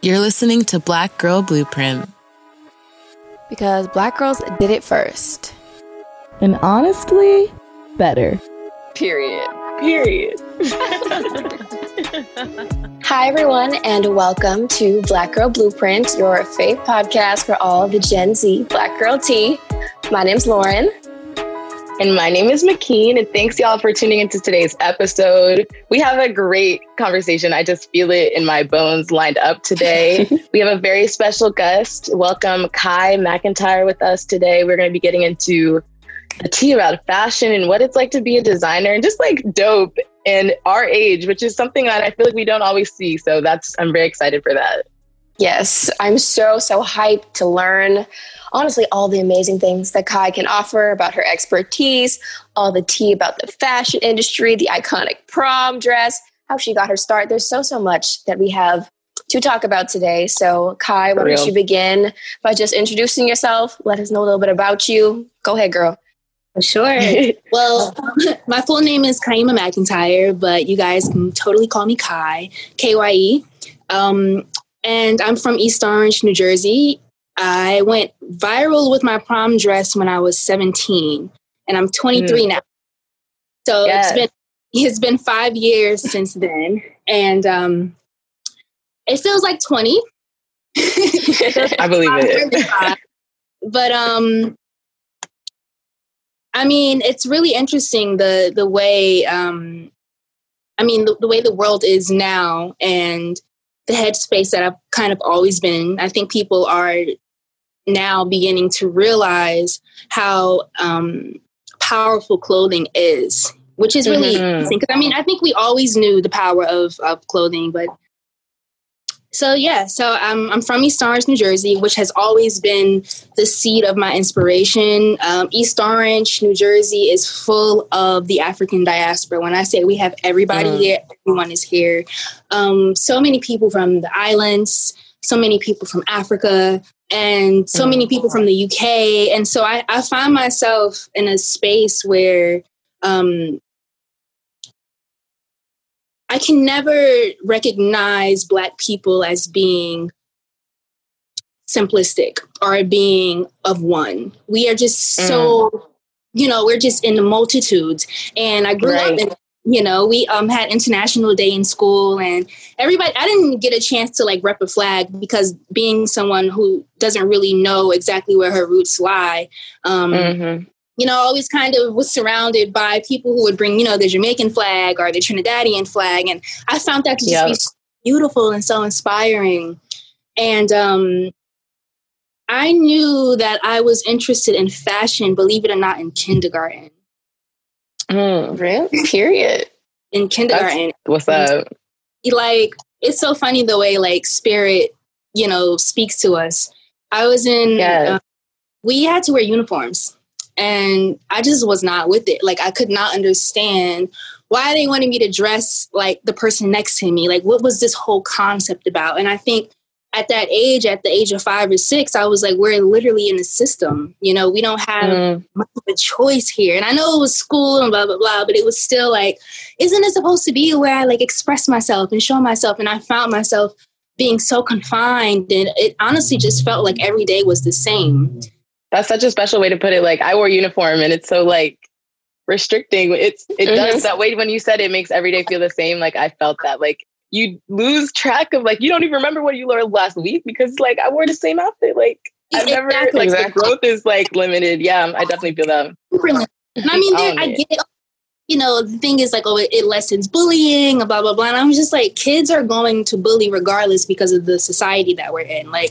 You're listening to Black Girl Blueprint. Because black girls did it first. And honestly, better. Period. Period. Hi, everyone, and welcome to Black Girl Blueprint, your faith podcast for all the Gen Z Black Girl Tea. My name's Lauren. And my name is McKeen, and thanks y'all for tuning into today's episode. We have a great conversation. I just feel it in my bones lined up today. we have a very special guest. Welcome Kye McEntyre with us today. We're going to be getting into the tea about fashion and what it's like to be a designer and just like dope in our age, which is something that I feel like we don't always see. So that's, I'm very excited for that. Yes, I'm so, so hyped to learn honestly all the amazing things that Kye can offer about her expertise, all the tea about the fashion industry, the iconic prom dress, how she got her start. There's so, so much that we have to talk about today. So, Kye, why don't you begin by just introducing yourself? Let us know a little bit about you. Go ahead, girl. Sure. well, my full name is Kyemah McEntyre, but you guys can totally call me Kye, K Y E. Um, and I'm from East Orange, New Jersey. I went viral with my prom dress when I was 17, and I'm 23 mm. now. So yes. it's been it's been five years since then, and um, it feels like 20. I believe it. but um, I mean, it's really interesting the the way um, I mean the, the way the world is now, and the headspace that I've kind of always been in. I think people are now beginning to realize how um, powerful clothing is, which is really mm-hmm. interesting. Because I mean, I think we always knew the power of of clothing, but so yeah, so I'm I'm from East Orange, New Jersey, which has always been the seat of my inspiration. Um, East Orange, New Jersey, is full of the African diaspora. When I say we have everybody mm. here, everyone is here. Um, so many people from the islands, so many people from Africa, and so many people from the UK. And so I, I find myself in a space where um, I can never recognize Black people as being simplistic or being of one. We are just so, mm. you know, we're just in the multitudes. And I grew right. up in you know we um had international day in school and everybody i didn't get a chance to like rep a flag because being someone who doesn't really know exactly where her roots lie um mm-hmm. You know always kind of was surrounded by people who would bring you know the jamaican flag or the trinidadian flag and i found that to just yep. be so beautiful and so inspiring and um i knew that i was interested in fashion believe it or not in kindergarten Mm, really? Period. In kindergarten. That's, what's up? Like, it's so funny the way like spirit, you know, speaks to us. I was in, yes. uh, we had to wear uniforms and I just was not with it. Like, I could not understand why they wanted me to dress like the person next to me. Like, what was this whole concept about? And I think at that age, at the age of five or six, I was like, we're literally in the system. You know, we don't have mm. much of a choice here. And I know it was school and blah, blah, blah, but it was still like, isn't it supposed to be where I like express myself and show myself? And I found myself being so confined. And it honestly just felt like every day was the same. That's such a special way to put it. Like, I wore uniform and it's so like, restricting it's it mm-hmm. does that way when you said it makes every day feel the same like i felt that like you lose track of like you don't even remember what you learned last week because like I wore the same outfit. Like I've never Exactly. like Exactly. the growth is like limited. Yeah, I definitely feel that. And I mean, there, I get it. You know, the thing is like, oh, it, it lessens bullying, blah blah blah. And I'm just like, kids are going to bully regardless because of the society that we're in. Like,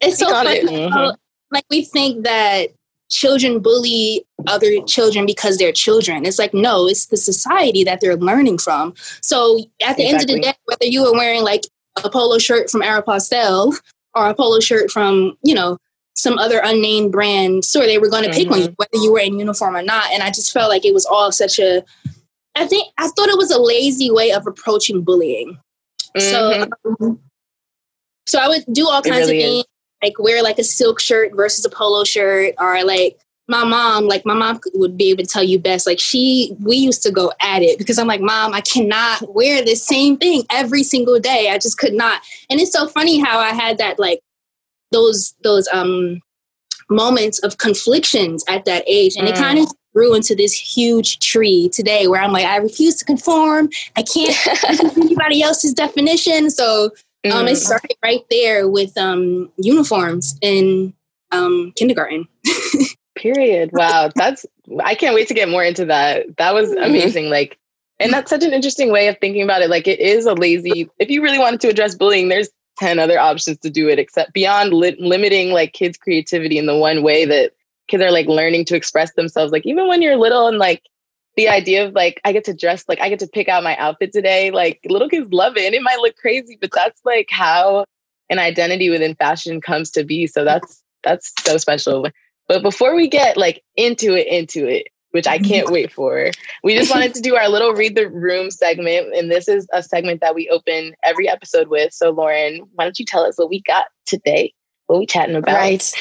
it's so funny. it. how, like we think that children bully other children because they're children. It's like no, it's the society that they're learning from. So at the end of the day, whether you were wearing like a polo shirt from Aeropostale or a polo shirt from you know some other unnamed brand store, they were going to pick on you whether you were in uniform or not. And I just felt like it was all such a. I think I thought it was a lazy way of approaching bullying. So, um, so I would do all Mm-hmm. Kinds really of is. Like wear like a silk shirt versus a polo shirt, or like my mom, like my mom would be able to tell you best. Like she, we used to go at it because I'm like, mom, I cannot wear this same thing every single day. I just could not. And it's so funny how I had that like those those um moments of conflictions at that age, and it Mm. kind of grew into this huge tree today where I'm like, I refuse to conform. I can't anybody else's definition. So um, it Mm. started right there with um, uniforms in um, kindergarten. Period. Wow. That's I can't wait to get more into that. That was Mhm. amazing. Like and that's such an interesting way of thinking about it. Like it is a lazy if you really wanted to address bullying, there's 10 other options to do it except beyond li- limiting like kids creativity in the one way that kids are like learning to express themselves like even when you're little and like the idea of like I get to dress like I get to pick out my outfit today like little kids love it and it might look crazy but that's like how an identity within fashion comes to be so that's that's so special but before we get like into it, into it, which I can't wait for, we just wanted to do our little read the room segment. And this is a segment that we open every episode with. So, Lauren, why don't you tell us what we got today? What we chatting about? Right.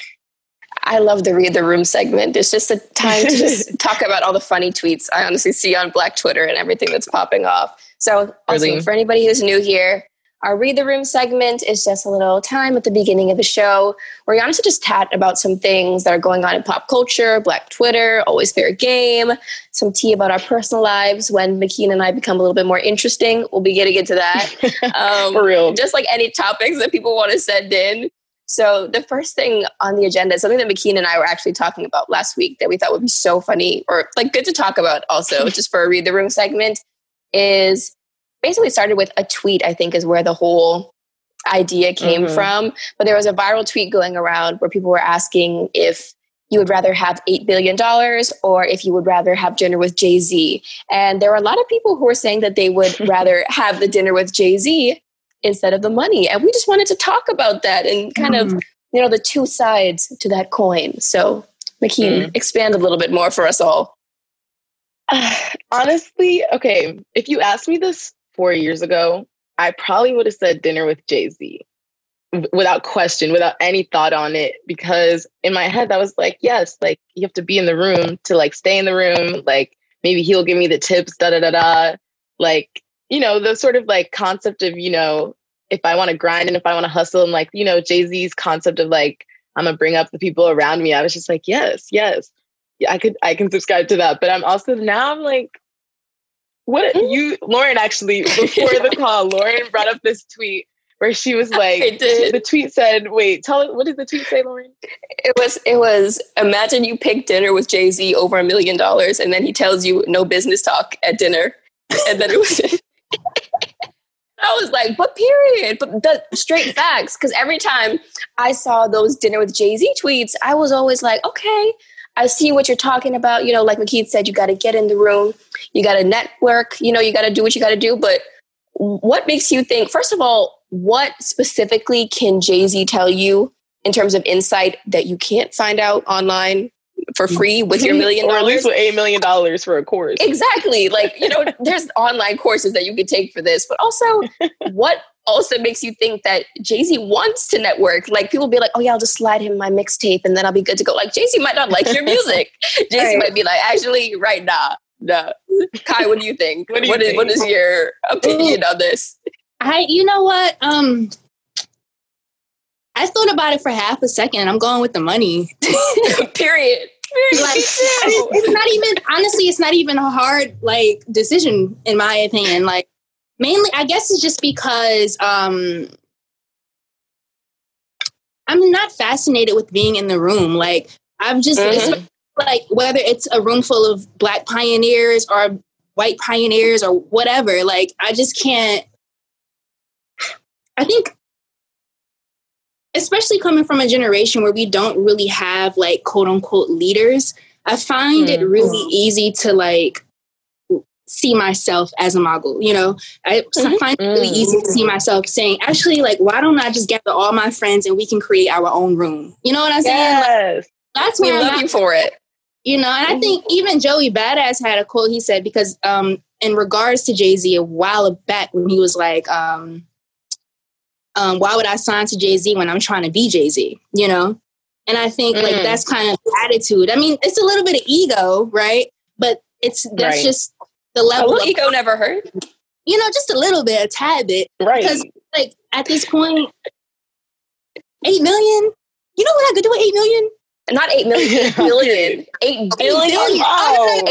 I love the read the room segment. It's just a time to just talk about all the funny tweets I honestly see on Black Twitter and everything that's popping off. So, also, Really? for anybody who's new here, our read the room segment is just a little time at the beginning of the show where we honestly just chat about some things that are going on in pop culture, Black Twitter, always fair game, some tea about our personal lives. When McKean and I become a little bit more interesting, we'll be getting into that. Um, For real. just like any topics that people want to send in. So the first thing on the agenda is something that McKean and I were actually talking about last week that we thought would be so funny or like good to talk about also just for a read the room segment is basically started with a tweet I think is where the whole idea came Mhm. from but there was a viral tweet going around where people were asking if you would rather have $8 billion or if you would rather have dinner with Jay-Z. And there were a lot of people who were saying that they would rather have the dinner with Jay-Z instead of the money. And we just wanted to talk about that and kind of, mm-hmm. you know, the two sides to that coin. So, McKean, mm. expand a little bit more for us all. Honestly, okay, if you asked me this four years ago, I probably would have said dinner with Jay Z without question, without any thought on it. Because in my head, that was like, yes, like you have to be in the room to like stay in the room. Like maybe he'll give me the tips, da da da da. Like, you know, the sort of like concept of, you know, if I want to grind and if I want to hustle and like, you know, Jay Z's concept of like, I'm gonna bring up the people around me. I was just like, yes, yes. Yeah, I could I can subscribe to that. But I'm also now I'm like, what you Lauren actually before the call, Lauren brought up this tweet where she was like the tweet said, wait, tell it what did the tweet say, Lauren? It was, it was, imagine you pick dinner with Jay-Z over a million dollars and then he tells you no business talk at dinner. And then it was, I was like, but period, but the straight facts. Cause every time I saw those dinner with Jay-Z tweets, I was always like, okay, I see what you're talking about. You know, like McKeith said, you got to get in the room, you got to network, you know, you got to do what you got to do. But what makes you think, first of all, what specifically can Jay Z tell you in terms of insight that you can't find out online for free with your million or at dollars? least with eight million dollars for a course. Exactly. Like, you know, there's online courses that you could take for this, but also what also makes you think that Jay Z wants to network? Like, people be like, oh, yeah, I'll just slide him my mixtape and then I'll be good to go. Like, Jay Z might not like your music. Jay Z Right. might be like, actually, right now. Nah. Kye, what do you think? What do you What is- what think? is your opinion on this? I, you know what? Um, I thought about it for half a second. I'm going with the money. Period. like it's not even honestly it's not even a hard like decision in my opinion like mainly, I guess it's just because um, I'm not fascinated with being in the room. Like I'm just Mhm. like whether it's a room full of black pioneers or white pioneers or whatever. Like I just can't. I think, especially coming from a generation where we don't really have like quote unquote leaders, I find it Mm. really easy to like see myself as a mogul. You know, I Mhm. find it really easy to see myself saying, actually, like, why don't I just gather all my friends and we can create our own room? You know what I'm saying? Like, that's We where I'm love you for it. you know and i think even joey badass had a quote he said because um in regards to jay-z a while back when he was like um um why would i sign to jay-z when i'm trying to be jay-z you know and i think like Mm. that's kind of attitude i mean it's a little bit of ego right but it's that's Right. just the level of, ego never hurt. you know just a little bit a tad bit Right. because like at this point eight million you know what i could do with eight million Not eight million, eight billion. Eight billion. billion. Wow.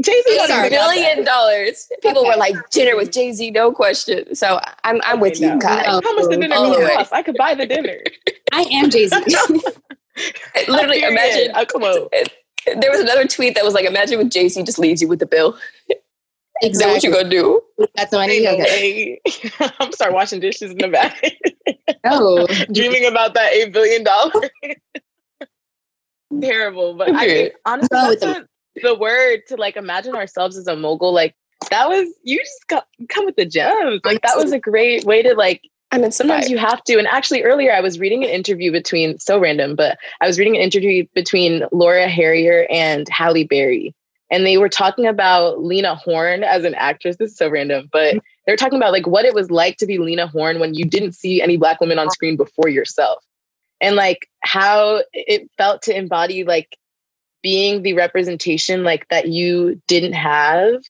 Jay Z Eight billion dollars. People Okay. were like dinner with Jay Z, no question. So I'm I'm with you, no. Kye. No. How much did dinner All cost? I could buy the dinner. i am jay-z Literally, Period. imagine. Oh, A quote. There was another tweet that was like, "Imagine with Jay Z just leaves you with the bill. Then what you gonna do?" That's the money. Ain't no Okay. way. I'm start washing dishes in the back, Oh, dreaming about that eight billion dollars. Terrible, but I think honestly, that's what the word to like imagine ourselves as a mogul. Like that was you just got, come with the gems. Like that was a great way to like I mean, sometimes you have to. And actually, earlier I was reading an interview between so random, but I was reading an interview between Laura Harrier and Halle Berry, and they were talking about Lena Horne as an actress. This is so random, but mm-hmm. they were talking about like what it was like to be Lena Horne when you didn't see any black women on screen before yourself, and like how it felt to embody like being the representation like that you didn't have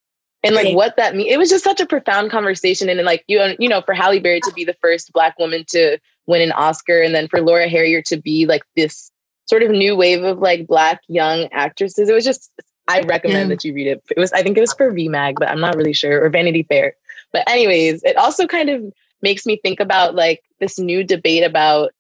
and like what that means. It was just such a profound conversation. And then like you you know, for Halle Berry to be the first black woman to win an Oscar, and then for Laura Harrier to be like this sort of new wave of like black young actresses. It was just I recommend Yeah. that you read it. It was I think it was for VMAG, but I'm not really sure, or Vanity Fair. But anyways, it also kind of makes me think about like this new debate about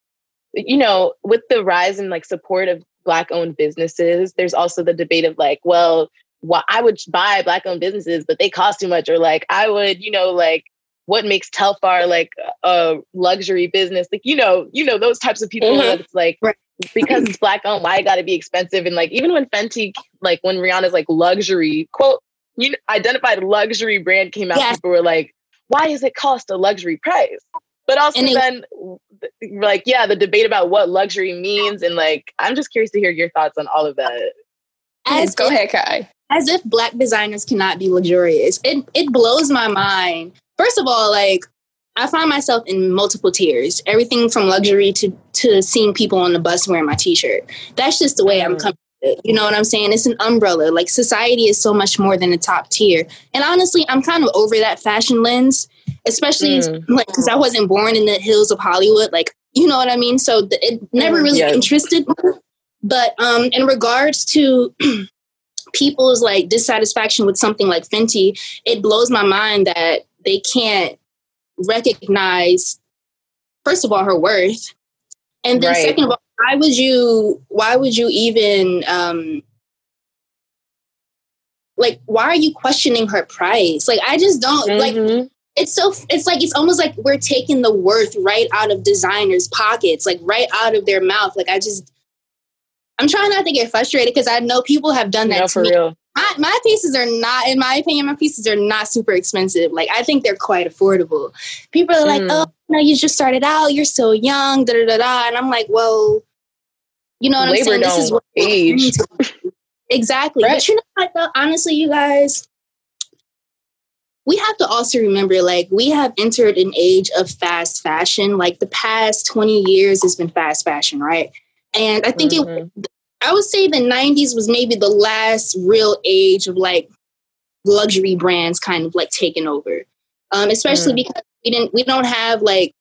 you know, with the rise in like support of black owned businesses, there's also the debate of like, well, why I would buy black owned businesses, but they cost too much, or like I would, you know, like what makes Telfar like a luxury business, like you know, you know those types of people. Mhm. It's like Right. because it's black owned, why it got to be expensive? And like even when Fenty, like when Rihanna's like luxury quote, you know, identified luxury brand came out, Yes. people were like, why does it cost a luxury price? But also And it- then like yeah, the debate about what luxury means and like I'm just curious to hear your thoughts on all of that. as Go if, ahead, Kye. as if black designers cannot be luxurious. It it blows my mind. First of all, like I find myself in multiple tiers. Everything from luxury to to seeing people on the bus wearing my t-shirt. That's just the way I'm Mm. coming. You know what I'm saying? It's an umbrella. Like society is so much more than a top tier. And honestly, I'm kind of over that fashion lens, especially Mm. like because I wasn't born in the hills of Hollywood. Like you know what I mean? So th- it never Mm, really yes. interested me. But um, in regards to people's like dissatisfaction with something like Fenty, it blows my mind that they can't recognize, first of all, her worth, and then Right. second of all, why would you? Why would you even? Um, like why are you questioning her price like i just don't like Mhm. It's so it's like it's almost like we're taking the worth right out of designers pockets like right out of their mouth like i just i'm trying not to get frustrated because i know people have done that no, for me real. my, my pieces are not in my opinion my pieces are not super expensive like i think they're quite affordable people are like Mm. oh no you just started out you're so young da da da da and i'm like well you know what Labor i'm saying this is what age. exactly Right. but you know what though? honestly you guys we have to also remember like we have entered an age of fast fashion like the past 20 years has been fast fashion right and i think it Mhm. I would say the 90s was maybe the last real age of like luxury brands kind of like taking over. Um, especially Mm. because we didn't we don't have like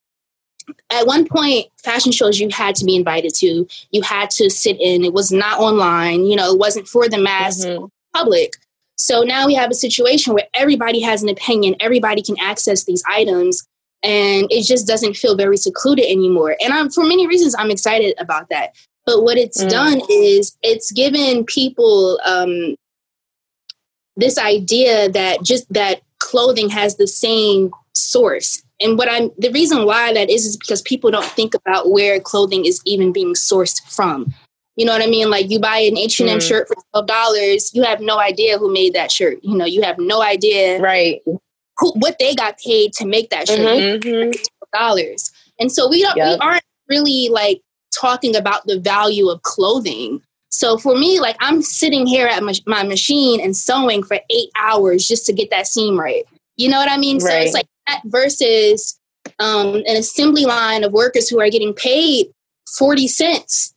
at one point fashion shows you had to be invited to, you had to sit in. It was not online, you know, it wasn't for the mass Mhm. public. So now we have a situation where everybody has an opinion, everybody can access these items, and it just doesn't feel very secluded anymore. And I'm, for many reasons, I'm excited about that. But what it's mm. done is it's given people um, this idea that just that clothing has the same source. And what I'm the reason why that is is because people don't think about where clothing is even being sourced from. You know what I mean? Like you buy an H and M mm. shirt for twelve dollars, you have no idea who made that shirt. You know, you have no idea, right? Who, what they got paid to make that shirt. Mm-hmm. Dollars, and so we don't. Yep. We aren't really like talking about the value of clothing. So for me, like I'm sitting here at my, my machine and sewing for eight hours just to get that seam right. You know what I mean? Right. So it's like that versus um, an assembly line of workers who are getting paid 40 cents,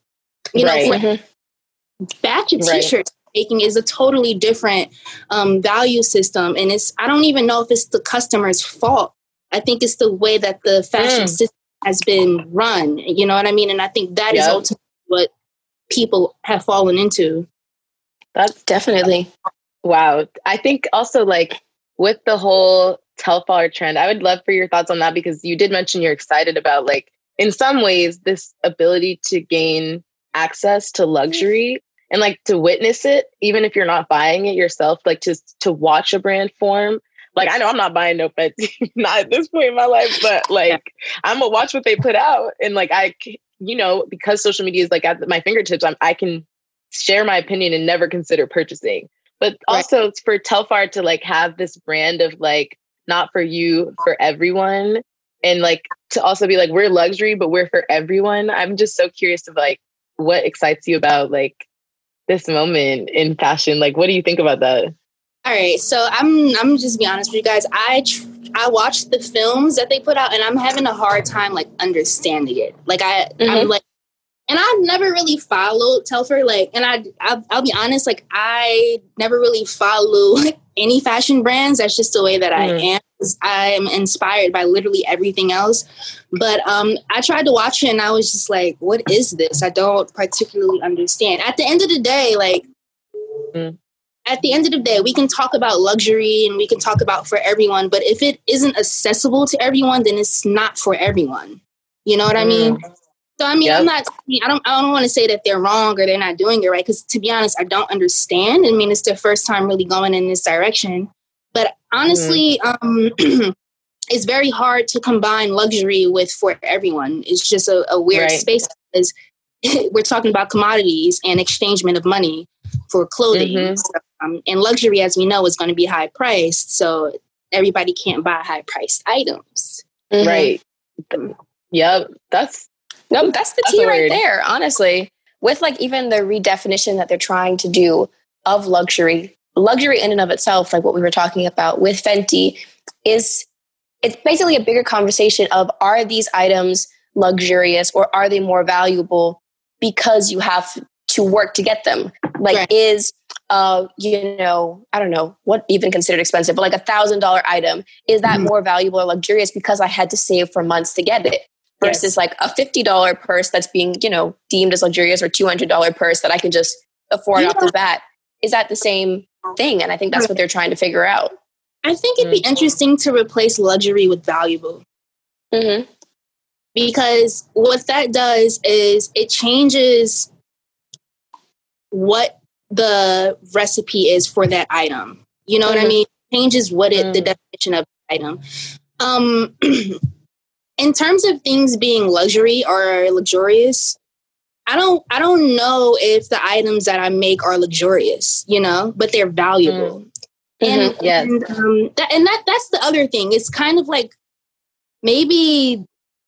you right. know, mm-hmm. batch of t-shirts right. making is a totally different um, value system. And it's, I don't even know if it's the customer's fault. I think it's the way that the fashion mm. system has been run. You know what I mean? And I think that yep. is ultimately what people have fallen into. That's definitely wow. I think also like with the whole Telfar trend, I would love for your thoughts on that because you did mention you're excited about like in some ways this ability to gain access to mm-hmm. luxury and like to witness it even if you're not buying it yourself like to to watch a brand form like I know I'm not buying no Fenty, not at this point in my life, but like I'm gonna watch what they put out, and like I, you know, because social media is like at my fingertips, I'm, I can share my opinion and never consider purchasing. But also right. for Telfar to like have this brand of like not for you, for everyone, and like to also be like we're luxury, but we're for everyone. I'm just so curious of like what excites you about like this moment in fashion. Like, what do you think about that? All right, so I'm I'm just be honest with you guys. I I watched the films that they put out, and I'm having a hard time like understanding it. Like I mm-hmm. I'm like, and I've never really followed Telfar. Like, and I I'll, I'll, be honest, like I never really follow any fashion brands. That's just the way that mm-hmm. I am. I'm inspired by literally everything else. But um, I tried to watch it, and I was just like, "What is this? I don't particularly understand." At the end of the day, like. Mm-hmm at the end of the day, we can talk about luxury and we can talk about for everyone, but if it isn't accessible to everyone, then it's not for everyone. You know what I mean? Mm. So I mean, yep. I'm not. I don't. I don't want to say that they're wrong or they're not doing it right. Because to be honest, I don't understand. I mean, it's their first time really going in this direction. But honestly, mm. um, it's very hard to combine luxury with for everyone. It's just a, a weird right. space because we're talking about commodities and exchangement of money for clothing. Mm-hmm. So, um, and luxury, as we know, is going to be high priced. So everybody can't buy high priced items. Mm-hmm. Right. Yep. That's no, that's the tea right there, honestly. With like even the redefinition that they're trying to do of luxury, luxury in and of itself, like what we were talking about with Fenty, is it's basically a bigger conversation of are these items luxurious or are they more valuable because you have to work to get them? Like, right. is uh, you know, I don't know what even considered expensive, but like a thousand dollar item, is that mm-hmm. more valuable or luxurious because I had to save for months to get it? Versus yes. like a fifty dollar purse that's being, you know, deemed as luxurious or two hundred dollar purse that I can just afford yeah. off the bat. Is that the same thing? And I think that's what they're trying to figure out. I think it'd be mm-hmm. interesting to replace luxury with valuable. Mm-hmm. Because what that does is it changes what the recipe is for that item. You know mm-hmm. what I mm-hmm. mean? Changes what it mm. the definition of the item. Um in terms of things being luxury or luxurious, I don't I don't know if the items that I make are luxurious, you know, but they're valuable. Mm. And, mm-hmm. yes. and um that, and that that's the other thing. It's kind of like maybe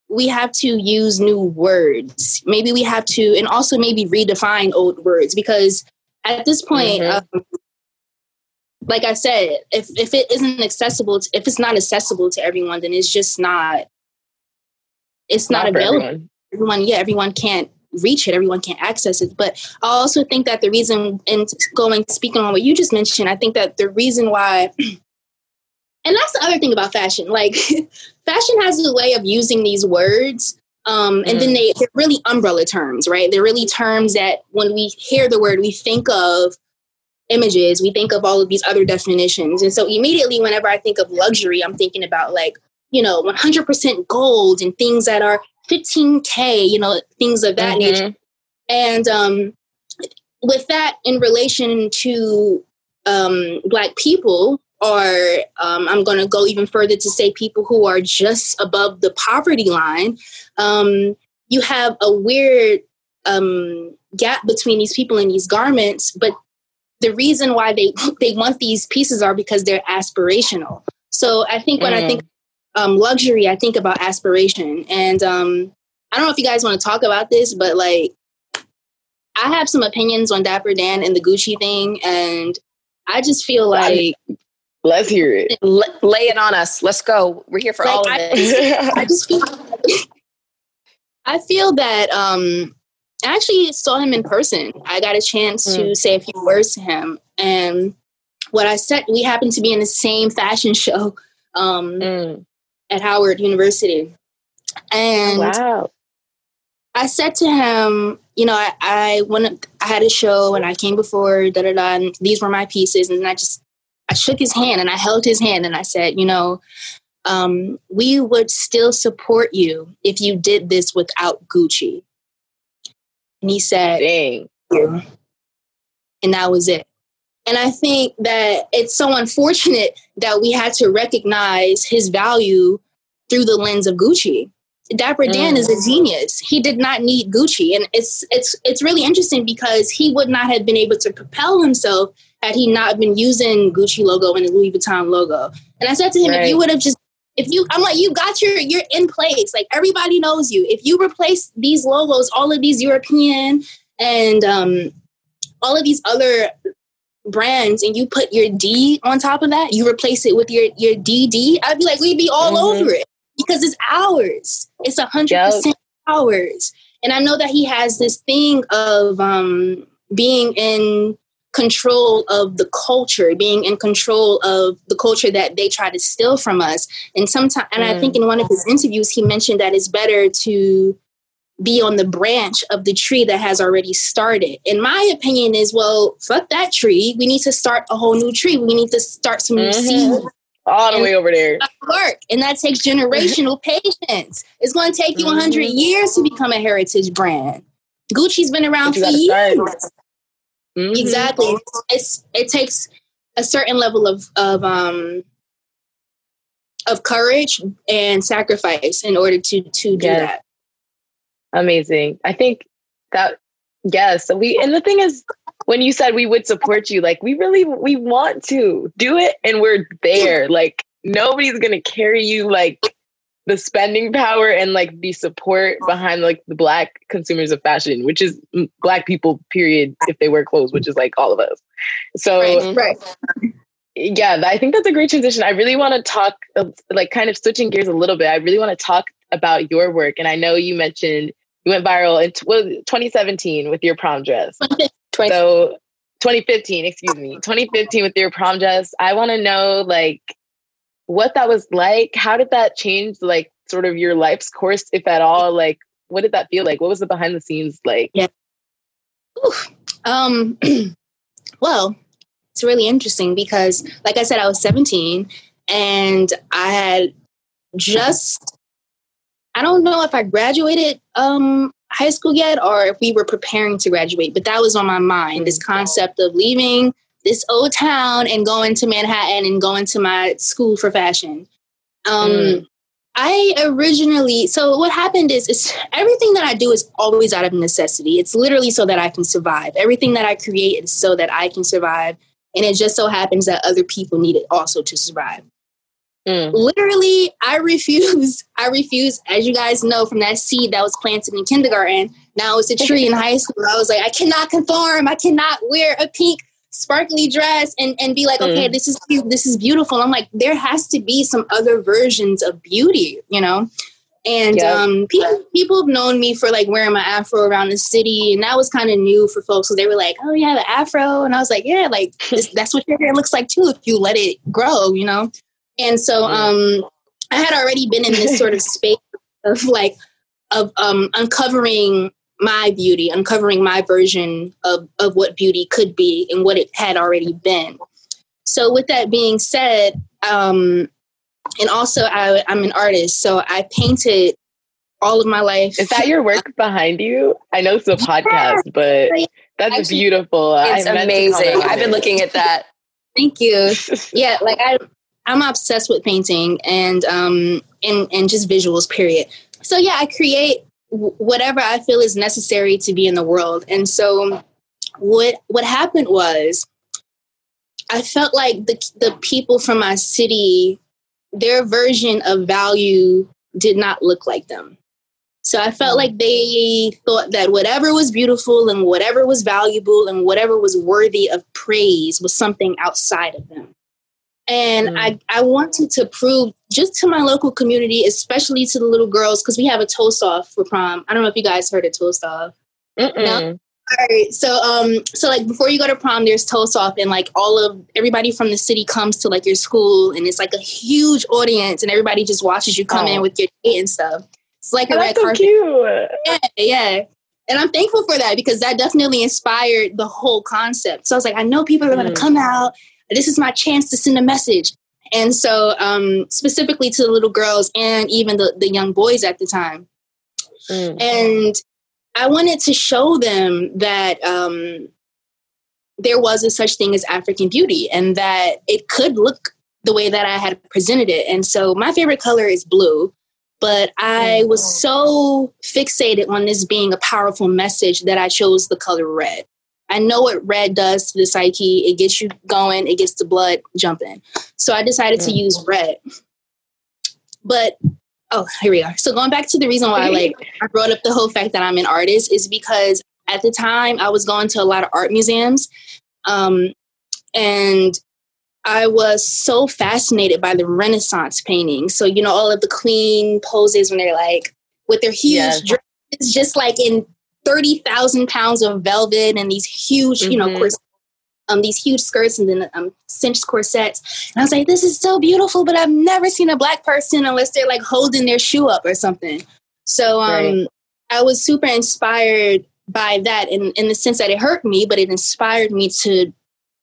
we have to use new words. Maybe we have to, and also maybe redefine old words because at this point, mm-hmm. um, like I said, if if it isn't accessible, to, if it's not accessible to everyone, then it's just not. It's not, not available. Everyone. everyone, yeah, everyone can't reach it. Everyone can't access it. But I also think that the reason, and going speaking on what you just mentioned, I think that the reason why and that's the other thing about fashion. Like, fashion has a way of using these words, um, and mm. then they, they're really umbrella terms, right? They're really terms that when we hear the word, we think of images, we think of all of these other definitions. And so immediately, whenever I think of luxury, I'm thinking about like, you know, 100% gold and things that are 15K, you know, things of that mm-hmm. nature. And um, with that in relation to um, Black people, or um, I'm going to go even further to say people who are just above the poverty line, um, you have a weird um, gap between these people and these garments. But the reason why they they want these pieces are because they're aspirational. So I think when mm. I think um, luxury, I think about aspiration. And um, I don't know if you guys want to talk about this, but like I have some opinions on Dapper Dan and the Gucci thing, and I just feel like let's hear it. lay it on us. Let's go. We're here for like, all of it. I just feel I feel that um I actually saw him in person. I got a chance mm. to say a few words to him. And what I said, we happened to be in the same fashion show um, mm. At Howard University. And wow. I said to him, you know, I, I went, I had a show and I came before, da da da, and these were my pieces. And I just, I shook his hand and I held his hand and I said, you know, um, we would still support you if you did this without Gucci. And he said, Dang. And that was it. And I think that it's so unfortunate that we had to recognize his value through the lens of Gucci. Dapper Dan is a mm. genius. He did not need Gucci, and it's it's it's really interesting because he would not have been able to propel himself had he not been using Gucci logo and the Louis Vuitton logo. And I said to him, right. if you would have just if you i'm like you got your you're in place like everybody knows you if you replace these logos all of these european and um all of these other brands and you put your d on top of that you replace it with your your dd i'd be like we'd be all mm-hmm. over it because it's ours it's a hundred percent ours and i know that he has this thing of um being in control of the culture, being in control of the culture that they try to steal from us. And sometimes, and mm. I think in one of his interviews, he mentioned that it's better to be on the branch of the tree that has already started. And my opinion is, well, fuck that tree. We need to start a whole new tree. We need to start some new mm-hmm. seeds. All the way over there. Work. And that takes generational patience. It's going to take you 100 mm-hmm. years to become a heritage brand. Gucci's been around for years. Mm-hmm. Exactly. It's it takes a certain level of of um of courage and sacrifice in order to to do yes. that. Amazing. I think that yes, we and the thing is when you said we would support you, like we really we want to do it and we're there. Like nobody's gonna carry you like the spending power and like the support behind like the black consumers of fashion, which is black people, period, if they wear clothes, which is like all of us. So, right, right. yeah, I think that's a great transition. I really want to talk, uh, like, kind of switching gears a little bit. I really want to talk about your work. And I know you mentioned you went viral in t- 2017 with your prom dress. so, 2015, excuse me, 2015 with your prom dress. I want to know, like, what that was like. How did that change like sort of your life's course, if at all? Like, what did that feel like? What was the behind the scenes like? Yeah. Um, well, it's really interesting because, like I said, I was 17 and I had just, I don't know if I graduated um, high school yet or if we were preparing to graduate, but that was on my mind this concept of leaving this old town and going to Manhattan and going to my school for fashion. Um, mm. I originally, so what happened is, is everything that I do is always out of necessity. It's literally so that I can survive. Everything that I create is so that I can survive. And it just so happens that other people need it also to survive. Mm. Literally, I refuse. I refuse, as you guys know, from that seed that was planted in kindergarten. Now it's a tree in high school. I was like, I cannot conform. I cannot wear a pink sparkly dress and and be like, okay, mm. this is cute, this is beautiful. I'm like, there has to be some other versions of beauty, you know. And yep. um, people people have known me for like wearing my afro around the city, and that was kind of new for folks. So they were like, "Oh yeah, the afro," and I was like, "Yeah, like this, that's what your hair looks like too if you let it grow," you know. And so um, I had already been in this sort of space of like of um, uncovering my beauty, uncovering my version of, of what beauty could be and what it had already been. So, with that being said, um, and also I, I'm an artist, so I painted all of my life. Is that your work behind you? I know it's a podcast, but that's Actually, beautiful. It's I amazing. I've been looking at that. Thank you. yeah, like I, I'm obsessed with painting and um and and just visuals. Period. So yeah, I create w- whatever I feel is necessary to be in the world. And so, what what happened was, I felt like the the people from my city, their version of value did not look like them. So I felt like they thought that whatever was beautiful and whatever was valuable and whatever was worthy of praise was something outside of them. And Mm. I, I wanted to prove just to my local community, especially to the little girls, because we have a toast off for prom. I don't know if you guys heard of toast off. Mm-mm. All right. So um so like before you go to prom there's toast off and like all of everybody from the city comes to like your school and it's like a huge audience and everybody just watches you come in Oh. with your date and stuff. It's like a Oh, red so carpet. cute. Yeah, yeah. And I'm thankful for that because that definitely inspired the whole concept. So I was like, I know people are going Mm. come out. This is my chance to send a message. And so, um, specifically to the little girls and even the, the young boys at the time. Mm. And I wanted to show them that um, there was a such thing as African beauty and that it could look the way that I had presented it. And so my favorite color is blue, but I was so fixated on this being a powerful message that I chose the color red. I know what red does to the psyche. It gets you going, it gets the blood jumping. So I decided to use red. But oh, here we are. So going back to the reason why like I brought up the whole fact that I'm an artist is because at the time I was going to a lot of art museums. Um, and I was so fascinated by the Renaissance paintings. So, you know, all of the queen poses when they're like with their huge Yes. dresses, just like in 30,000 pounds of velvet and these huge, you know, Mhm. course, um, these huge skirts and then um, cinched corsets. And I was like, this is so beautiful, but I've never seen a black person unless they're like holding their shoe up or something. So um, Right. I was super inspired by that in, in the sense that it hurt me, but it inspired me to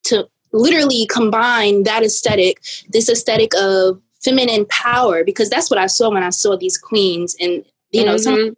to literally combine that aesthetic, this aesthetic of feminine power, because that's what I saw when I saw these queens. And, you know, someone Mhm.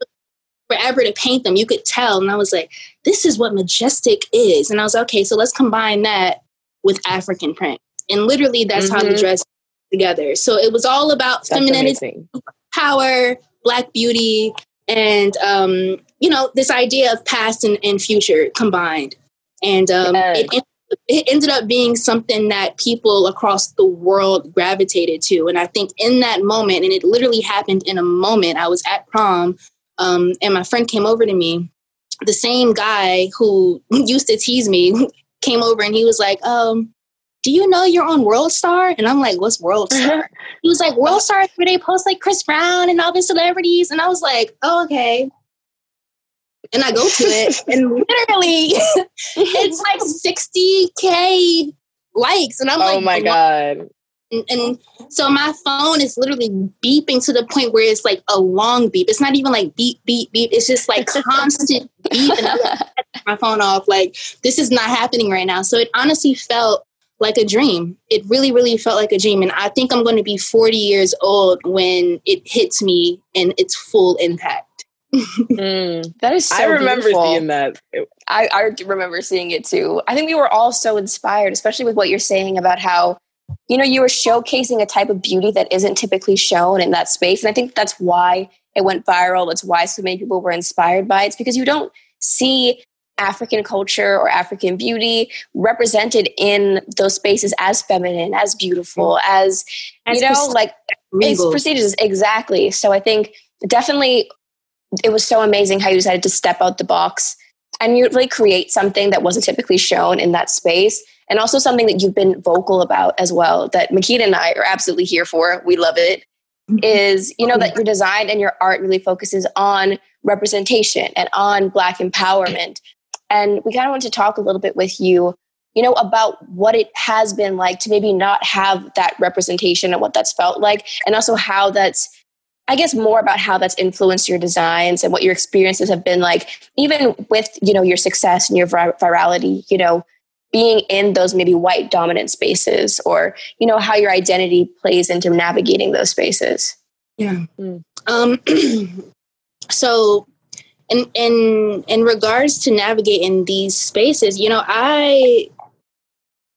Forever to paint them, you could tell. And I was like, this is what majestic is. And I was like, okay, so let's combine that with African print. And literally that's how the dress together. So it was all about That's femininity amazing. power, black beauty, and um, you know this idea of past and, and future combined. And um, Yes. it, it ended up being something that people across the world gravitated to. And I think in that moment, and it literally happened in a moment, I was at prom, um, and my friend came over to me. The same guy who used to tease me came over and he was like, um, do you know you're on World Star? And I'm like, what's World Star? he was like, World Star where they post like Chris Brown and all the celebrities. And I was like, oh, okay. And I go to it, and literally, it's like 60K likes. And I'm like, oh my god. And, and so my phone is literally beeping to the point where it's like a long beep. It's not even like beep, beep, beep. It's just like constant beep. And I'm like, my phone off. Like, this is not happening right now. So it honestly felt like a dream. It really, really felt like a dream. And I think I'm going to be 40 years old when it hits me in its full impact. Mm. That is so I remember beautiful. seeing that. I, I remember seeing it too. I think we were all so inspired, especially with what you're saying about how, you know, you were showcasing a type of beauty that isn't typically shown in that space. And I think that's why it went viral. That's why so many people were inspired by it. It's because you don't see African culture or African beauty represented in those spaces as feminine, as beautiful, mm-hmm. as, As you know, pres- like it's prestigious. Exactly. So I think definitely it was so amazing how you decided to step out the box and you really create something that wasn't typically shown in that space and also something that you've been vocal about as well that Makita and I are absolutely here for. We love it. Mm-hmm. Is you know that your design and your art really focuses on representation and on black empowerment. And we kind of want to talk a little bit with you, you know, about what it has been like to maybe not have that representation and what that's felt like, and also how that's I guess more about how that's influenced your designs and what your experiences have been like, even with you know your success and your vir- virality. You know, being in those maybe white dominant spaces, or you know how your identity plays into navigating those spaces. Yeah. Mm. Um. so, in in in regards to navigating these spaces, you know, I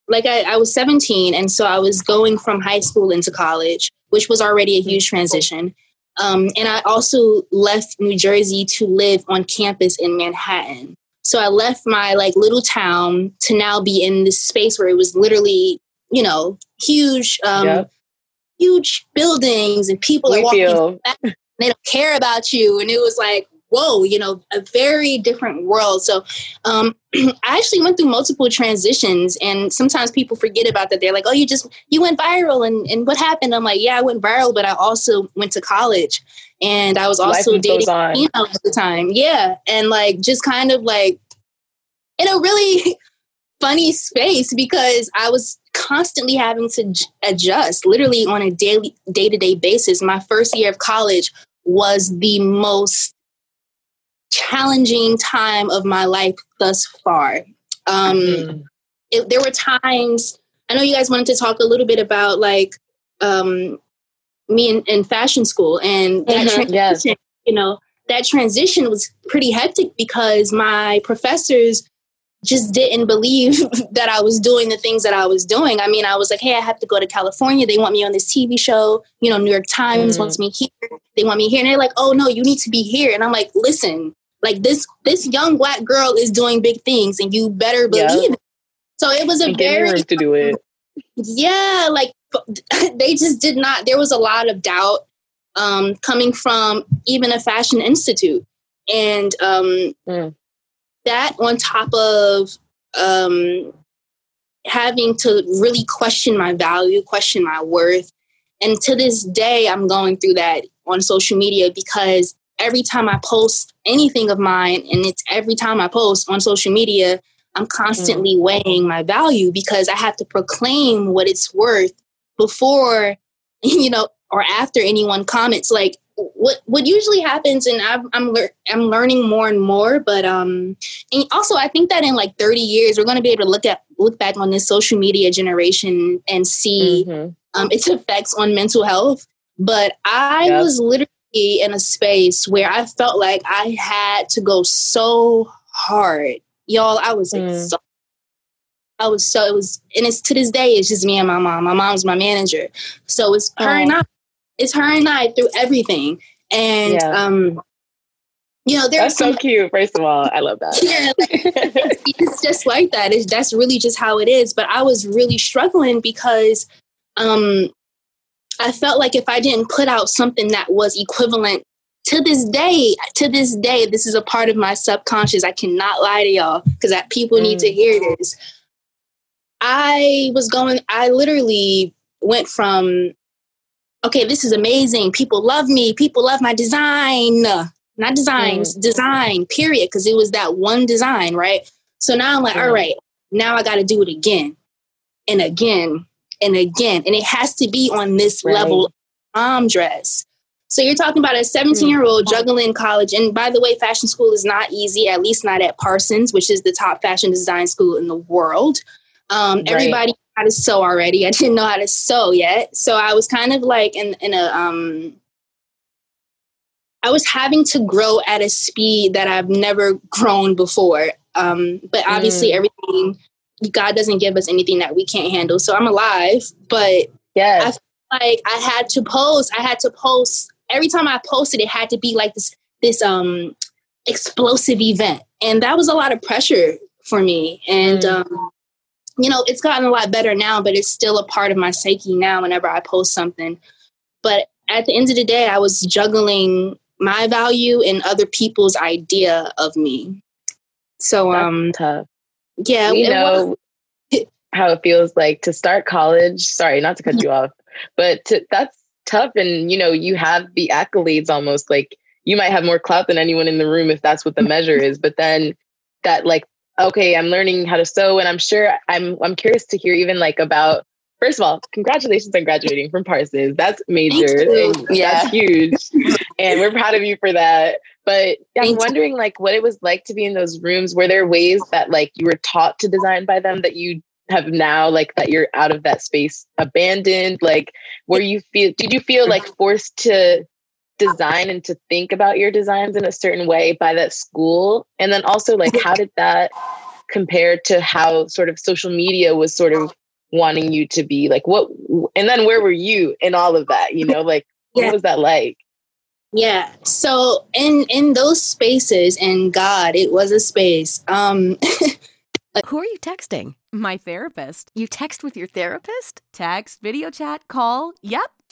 like I, I was 17, and so I was going from high school into college, which was already a huge transition. Um, and I also left New Jersey to live on campus in Manhattan. So I left my like little town to now be in this space where it was literally, you know, huge, um, yep. huge buildings and people are walking. They don't care about you, and it was like, whoa, you know, a very different world. So um, I actually went through multiple transitions, and sometimes people forget about that. They're like, oh, you just you went viral, and and what happened? I'm like, yeah, I went viral, but I also went to college, and I was also dating you at the time. Yeah, and like just kind of like in a really funny space because I was constantly having to adjust literally on a daily day-to-day basis my first year of college was the most challenging time of my life thus far. Um, mm-hmm. it, there were times, I know you guys wanted to talk a little bit about like um, me in, in, fashion school and that mm-hmm. transition, yes. you know, that transition was pretty hectic because my professors just didn't believe that I was doing the things that I was doing. I mean, I was like, hey, I have to go to California. They want me on this TV show. You know, New York Times mm. wants me here. They want me here. And they're like, oh, no, you need to be here. And I'm like, listen, like this this young black girl is doing big things and you better believe it. So it was a and very to do it. Yeah, like they just did not there was a lot of doubt um coming from even a fashion institute. And um mm. that on top of um having to really question my value, question my worth. And to this day, I'm going through that on social media because every time I post anything of mine, and it's every time I post on social media, I'm constantly mm. weighing my value because I have to proclaim what it's worth before, you know, or after anyone comments. Like what what usually happens, and I'm I'm, le- I'm learning more and more. But um, and also I think that in like 30 years, we're going to be able to look at look back on this social media generation and see mm-hmm. um, its effects on mental health. But I yep. was literally in a space where I felt like I had to go so hard. Y'all, I was mm. exhausted. I was so it was and it's to this day it's just me and my mom. My mom's my manager. So it's her and I. It's her and I through everything. And yeah. um you know, that's so cute. First of all, I love that. Yeah, like, it's just like that. It's, that's really just how it is. But I was really struggling because um, I felt like if I didn't put out something that was equivalent to this day, to this day, this is a part of my subconscious. I cannot lie to y'all because people mm. need to mm. hear this. I was going, I literally went from, okay, this is amazing. People love me. People love my design. Not designs, mm. design, period. Because it was that one design, right? So now I'm like, mm. all right, now I got to do it again and again and again. And it has to be on this right. level prom dress. So you're talking about a 17 year old juggling college. And by the way, fashion school is not easy, at least not at Parsons, which is the top fashion design school in the world. Um, right. Everybody how to sew already. I didn't know how to sew yet. So I was kind of like in, in a, um, I was having to grow at a speed that I've never grown before. Um, but obviously, mm. everything God doesn't give us anything that we can't handle. So I'm alive, but yeah, I felt like I had to post. I had to post every time I posted. It had to be like this this um explosive event, and that was a lot of pressure for me. And mm. um, you know, it's gotten a lot better now, but it's still a part of my psyche now. Whenever I post something, but at the end of the day, I was juggling my value and other people's idea of me. So That's um tough. Yeah, we know was. how it feels like to start college. Sorry, not to cut you off, but to, that's tough. And you know, you have the accolades almost like you might have more clout than anyone in the room if that's what the measure is. But then that like, okay, I'm learning how to sew, and I'm sure I'm I'm curious to hear even like about first of all, congratulations on graduating from Parsons. That's major. Yeah. That's huge. and we're proud of you for that. But I'm wondering like what it was like to be in those rooms. Were there ways that like you were taught to design by them that you have now like that you're out of that space abandoned? Like were you feel did you feel like forced to design and to think about your designs in a certain way by that school? And then also like how did that compare to how sort of social media was sort of wanting you to be like what and then where were you in all of that you know like Yeah. what was that like Yeah. So in in those spaces, and God, it was a space. Um, Who are you texting? My therapist. You text with your therapist? Text, video chat, call. Yep.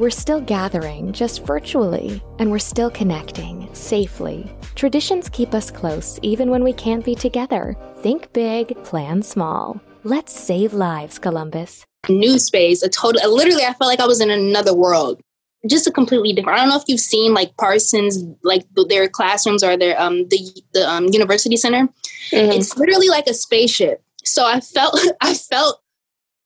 We're still gathering, just virtually, and we're still connecting, safely. Traditions keep us close even when we can't be together. Think big, plan small. Let's save lives, Columbus. new space, a total. Literally, I felt like I was in another world. Just a completely different. I don't know if you've seen like Parsons, like their classrooms or their um the the um, university center. Mhm. It's literally like a spaceship. So I felt I felt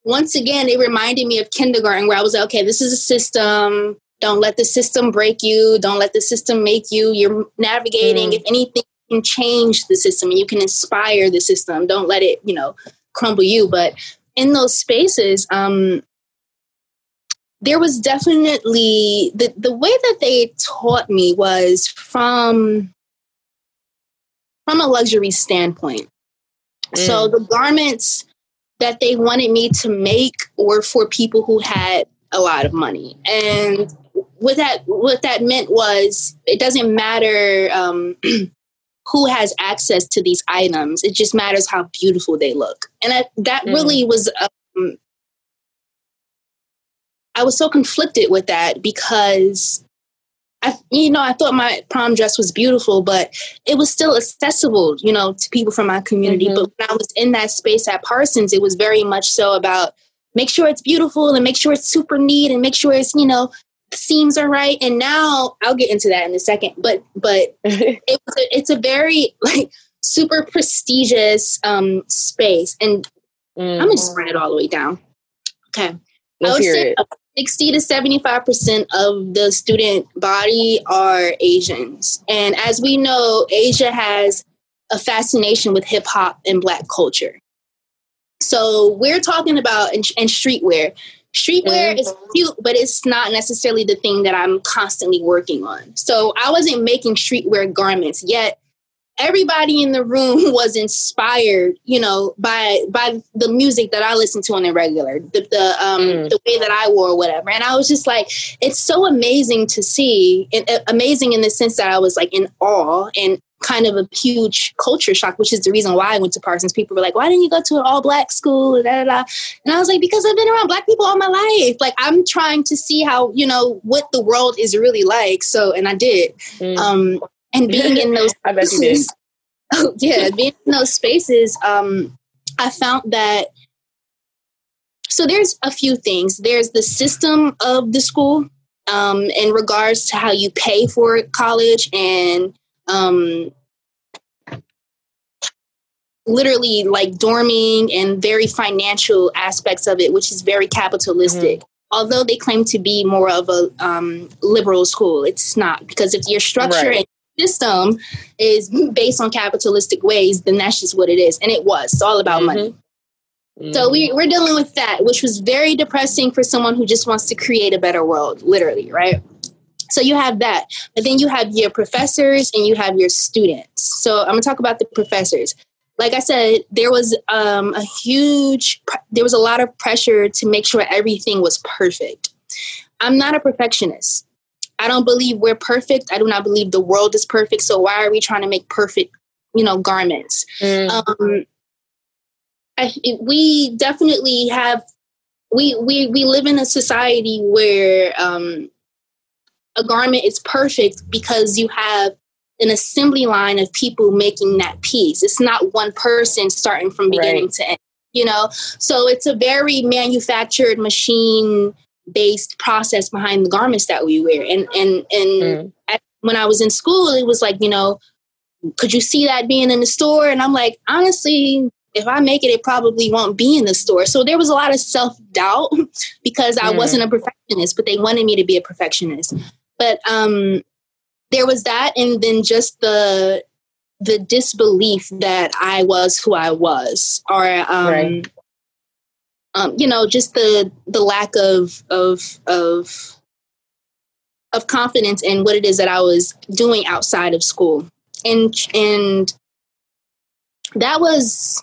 once again it reminded me of kindergarten where I was like, okay, this is a system. Don't let the system break you. Don't let the system make you. You're navigating. If anything, you can change the system. You can inspire the system. Don't let it, you know, crumble you. But in those spaces, um, there was definitely the the way that they taught me was from from a luxury standpoint. So the garments that they wanted me to make were for people who had a lot of money, and what that what that meant was it doesn't matter um, who has access to these items; it just matters how beautiful they look, and that that Mm. really was. Um, I was so conflicted with that because I, you know, I thought my prom dress was beautiful, but it was still accessible, you know, to people from my community. Mhm. But when I was in that space at Parsons, it was very much so about make sure it's beautiful and make sure it's super neat and make sure it's, you know, seams are right. And now I'll get into that in a second. But but it was a, it's a very like super prestigious um space, and Mm. I'm gonna just run it all the way down. Okay. I Let's would hear say it. 60 to 75% of the student body are Asians. And as we know, Asia has a fascination with hip hop and black culture. So we're talking about and, and streetwear. Streetwear is mm-hmm. cute, but it's not necessarily the thing that I'm constantly working on. So I wasn't making streetwear garments yet. Everybody in the room was inspired, you know, by by the music that I listened to on the regular, the the um Mm. the way that I wore, whatever. And I was just like, it's so amazing to see, and, uh, amazing in the sense that I was like in awe and kind of a huge culture shock, which is the reason why I went to Parsons. People were like, why didn't you go to an all black school? Da, da, da. And I was like, because I've been around black people all my life. Like I'm trying to see how, you know, what the world is really like. So, and I did. Mm. Um, and being in those I bet you did. Oh, yeah, being in those spaces, um, I found that. So there's a few things. There's the system of the school um, in regards to how you pay for college and um, literally like dorming and very financial aspects of it, which is very capitalistic. Although they claim to be more of a um, liberal school, it's not because if your structure Right. and system is based on capitalistic ways, then that's just what it is. And it was. It's all about Mhm. money. So we, we're dealing with that, which was very depressing for someone who just wants to create a better world, literally, right? So you have that. But then you have your professors and you have your students. So I'm going to talk about the professors. Like I said, there was um, a huge, there was a lot of pressure to make sure everything was perfect. I'm not a perfectionist. I don't believe we're perfect. I do not believe the world is perfect. So why are we trying to make perfect, you know, garments? Mm. um, I, we definitely have we, we we live in a society where um, a garment is perfect because you have an assembly line of people making that piece. It's not one person starting from beginning right. to end, you know? So it's a very manufactured machine based process behind the garments that we wear. And and and mm. at, when I was in school, it was like, you know, could you see that being in the store? And I'm like, honestly, if I make it, it probably won't be in the store. So there was a lot of self doubt because I mm. wasn't a perfectionist, but they wanted me to be a perfectionist. But um, there was that, and then just the the disbelief that I was who I was, or um, right. Um, you know, just the the lack of of of of confidence in what it is that I was doing outside of school, and and that was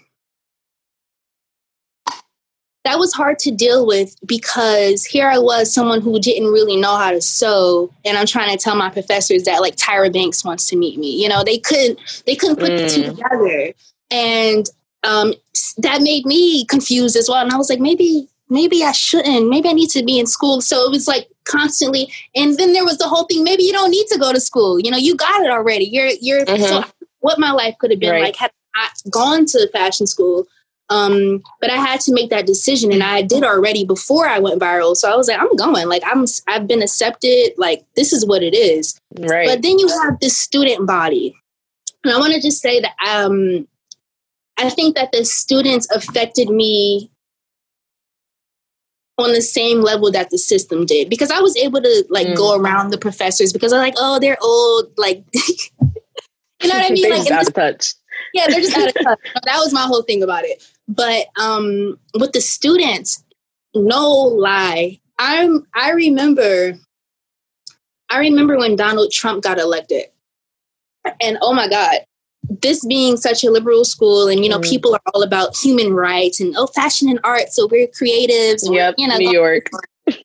that was hard to deal with because here I was, someone who didn't really know how to sew, and I'm trying to tell my professors that like Tyra Banks wants to meet me. You know, they couldn't they couldn't put mm. the two mm. together, and um, that made me confused as well. And I was like, maybe maybe I shouldn't. Maybe I need to be in school. So it was like constantly, and then there was the whole thing. Maybe you don't need to go to school. You know, you got it already. You're you're. Mm-hmm. So what my life could have been right. like had I gone to fashion school um, but I had to make that decision and I did already before I went viral. So I was like, I'm going. Like I'm I've been accepted. Like this is what it is. Right. But then you have this student body. And I want to just say that um I think that the students affected me on the same level that the system did because I was able to like mm. go around the professors because I'm like, oh, they're old, like you know what I mean? like out of touch. Yeah, they're just out of touch. that was my whole thing about it. But um, with the students, no lie, I'm I remember I remember when Donald Trump got elected. And oh my God, this being such a liberal school and you know, mm. people are all about human rights and oh fashion and art, so we're creatives. Yep, you know, New York.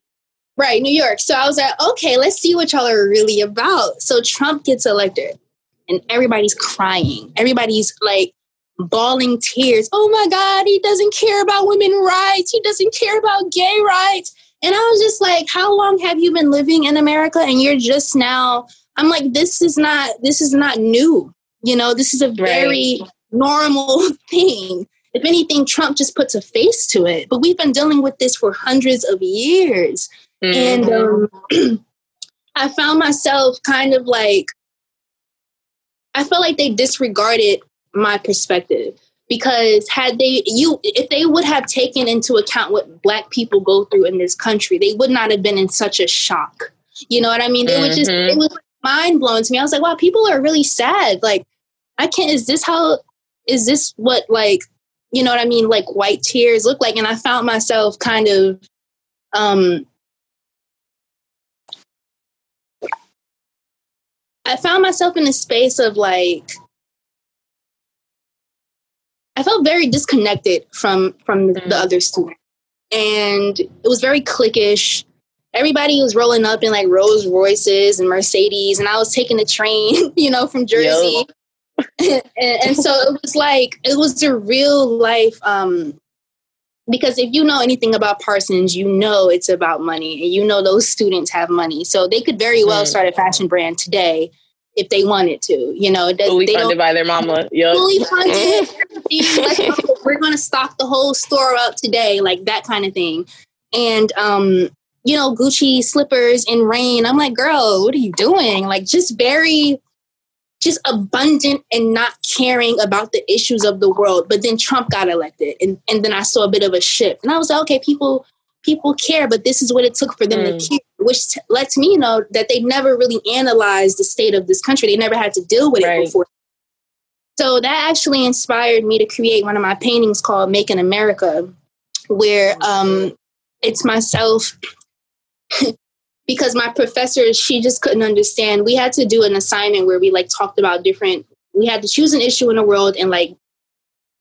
Right, New York. So I was like, okay, let's see what y'all are really about. So Trump gets elected and everybody's crying. Everybody's like bawling tears. Oh my God, he doesn't care about women rights. He doesn't care about gay rights. And I was just like, how long have you been living in America? And you're just now, I'm like, this is not, this is not new. You know, this is a very right. normal thing. If anything, Trump just puts a face to it. But we've been dealing with this for hundreds of years. Mm-hmm. And um, I found myself kind of like, I felt like they disregarded my perspective because had they you if they would have taken into account what black people go through in this country they would not have been in such a shock you know what i mean mm-hmm. it was just it was mind blowing to me i was like wow people are really sad like i can't is this how is this what like you know what i mean like white tears look like and i found myself kind of um i found myself in a space of like I felt very disconnected from from the other students, and it was very cliquish. Everybody was rolling up in like Rolls Royces and Mercedes, and I was taking the train, you know, from Jersey. And, and, so it was like it was a real life um because if you know anything about Parsons, you know it's about money and you know those students have money. So they could very well mm. start a fashion brand today if they wanted to. You know, does, fully funded by their mama. Yep. Fully funded. we're going to stock the whole store up today, like that kind of thing. And um, you know, Gucci slippers in rain. I'm like, girl, what are you doing? Like, just very, just abundant and not caring about the issues of the world. But then Trump got elected, and and then I saw a bit of a shift, and I was like, okay, people people care, but this is what it took for them mm. to care, which t- lets me know that they never really analyzed the state of this country. They never had to deal with right. it before. So that actually inspired me to create one of my paintings called Making America, where um, it's myself. Because my professor, she just couldn't understand. We had to do an assignment where we like talked about different, we had to choose an issue in the world and like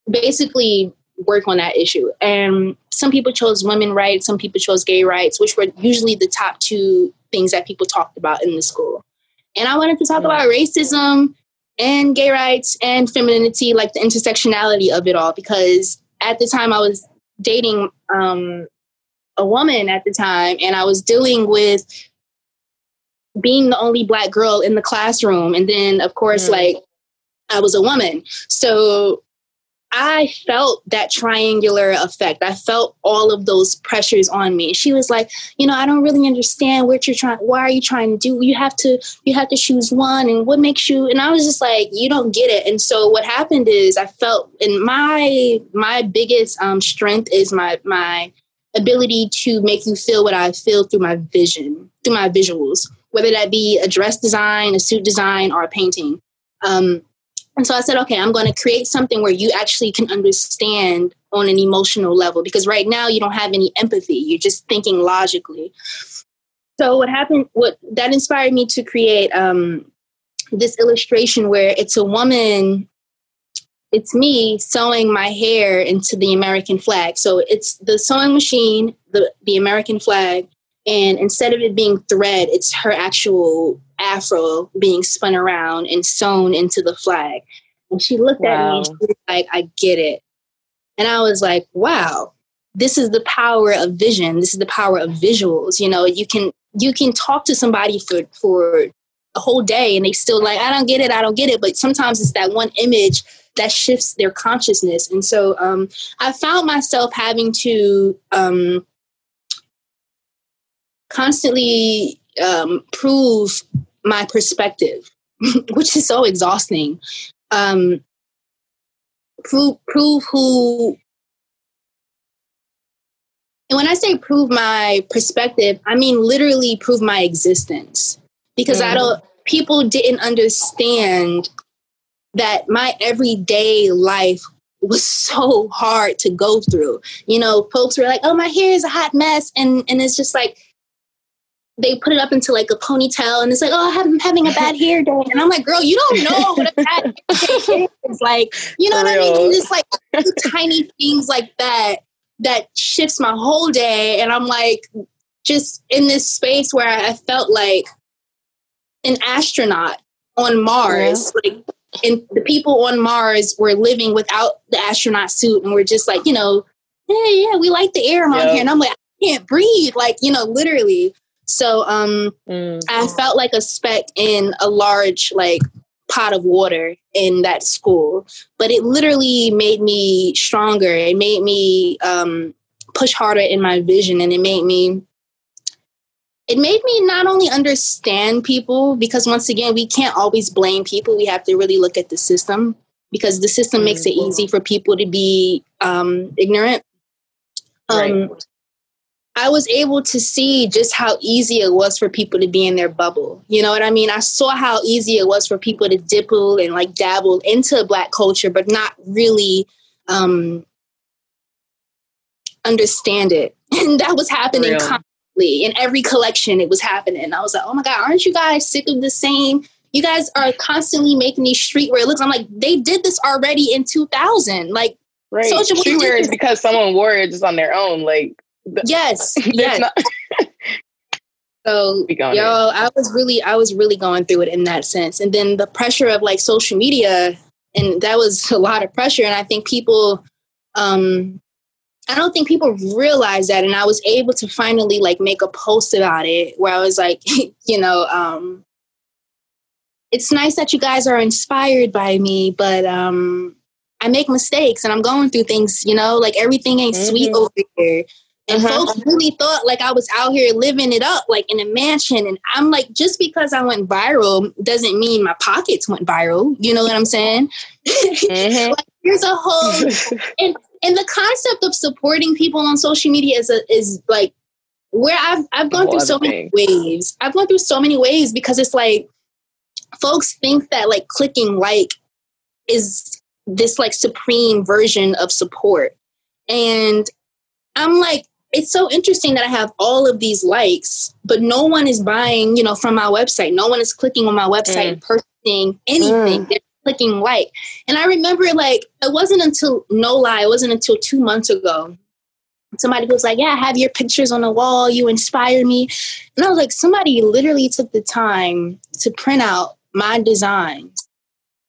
basically work on that issue. And some people chose women rights, some people chose gay rights, which were usually the top two things that people talked about in the school. And I wanted to talk about racism and gay rights and femininity, like the intersectionality of it all, because at the time I was dating um, a woman at the time and I was dealing with being the only black girl in the classroom. And then, of course, mm. like I was a woman. So I felt that triangular effect. I felt all of those pressures on me. She was like, you know, I don't really understand what you're trying. Why are you trying to do? You have to, you have to choose one, and what makes you? And I was just like, you don't get it. And so what happened is, I felt, and my my biggest um, strength is my my ability to make you feel what I feel through my vision, through my visuals, whether that be a dress design, a suit design, or a painting. Um, and so I said, okay, I'm going to create something where you actually can understand on an emotional level because right now you don't have any empathy. You're just thinking logically. So what happened, what that inspired me to create um, this illustration where it's a woman, it's me sewing my hair into the American flag. So it's the sewing machine, the, the American flag, and instead of it being thread, it's her actual afro being spun around and sewn into the flag. And she looked wow. at me and she was like, I get it. And I was like, wow, this is the power of vision. This is the power of visuals. You know, you can you can talk to somebody for for a whole day and they still like, I don't get it, I don't get it. But sometimes it's that one image that shifts their consciousness. And so um, I found myself having to um, constantly um, prove my perspective, which is so exhausting. Um, prove prove who. And when I say prove my perspective, I mean literally prove my existence because mm. I don't. People didn't understand that my everyday life was so hard to go through. You know, folks were like, "Oh, my hair is a hot mess," and and it's just like they put it up into like a ponytail and it's like, oh, I'm having a bad hair day. And I'm like, girl, you don't know what a bad hair day is. Like, you know For what real. I mean? Just like tiny things like that that shifts my whole day. And I'm like, just in this space where I felt like an astronaut on Mars. Yeah. Like, and the people on Mars were living without the astronaut suit and we're just like, you know, yeah, yeah, we like the air on here. And I'm like, I can't breathe. Like, you know, literally. So um, mm. I felt like a speck in a large like pot of water in that school, but it literally made me stronger. It made me um, push harder in my vision, and it made me. It made me not only understand people because once again we can't always blame people. We have to really look at the system because the system makes it mm-hmm. easy for people to be um, ignorant. Um, right. I was able to see just how easy it was for people to be in their bubble. You know what I mean? I saw how easy it was for people to dipple and like dabble into black culture, but not really um, understand it. And that was happening Real. In every collection. It was happening. I was like, oh my God, aren't you guys sick of the same? You guys are constantly making these streetwear looks. I'm like, they did this already in 2000. Like, right. Streetwear is because someone wore it just on their own. Like, yes, yes. Not- so yo, I was really, I was really going through it in that sense, and then the pressure of like social media, and that was a lot of pressure. And I think people, um, I don't think people realize that. And I was able to finally like make a post about it where I was like, you know, um, it's nice that you guys are inspired by me, but um, I make mistakes and I'm going through things, you know, like everything ain't mm-hmm. sweet over here. And uh-huh. folks really thought like I was out here living it up, like in a mansion. And I'm like, just because I went viral doesn't mean my pockets went viral. You know what I'm saying? Mm-hmm. like, there's a whole and and the concept of supporting people on social media is a, is like where I've I've gone through so many waves. I've gone through so many waves because it's like folks think that like clicking like is this like supreme version of support. And I'm like, it's so interesting that I have all of these likes, but no one is buying, you know, from my website. No one is clicking on my website mm. and purchasing anything. Mm. They're clicking like. And I remember like it wasn't until no lie, it wasn't until two months ago. Somebody was like, Yeah, I have your pictures on the wall. You inspire me. And I was like, somebody literally took the time to print out my designs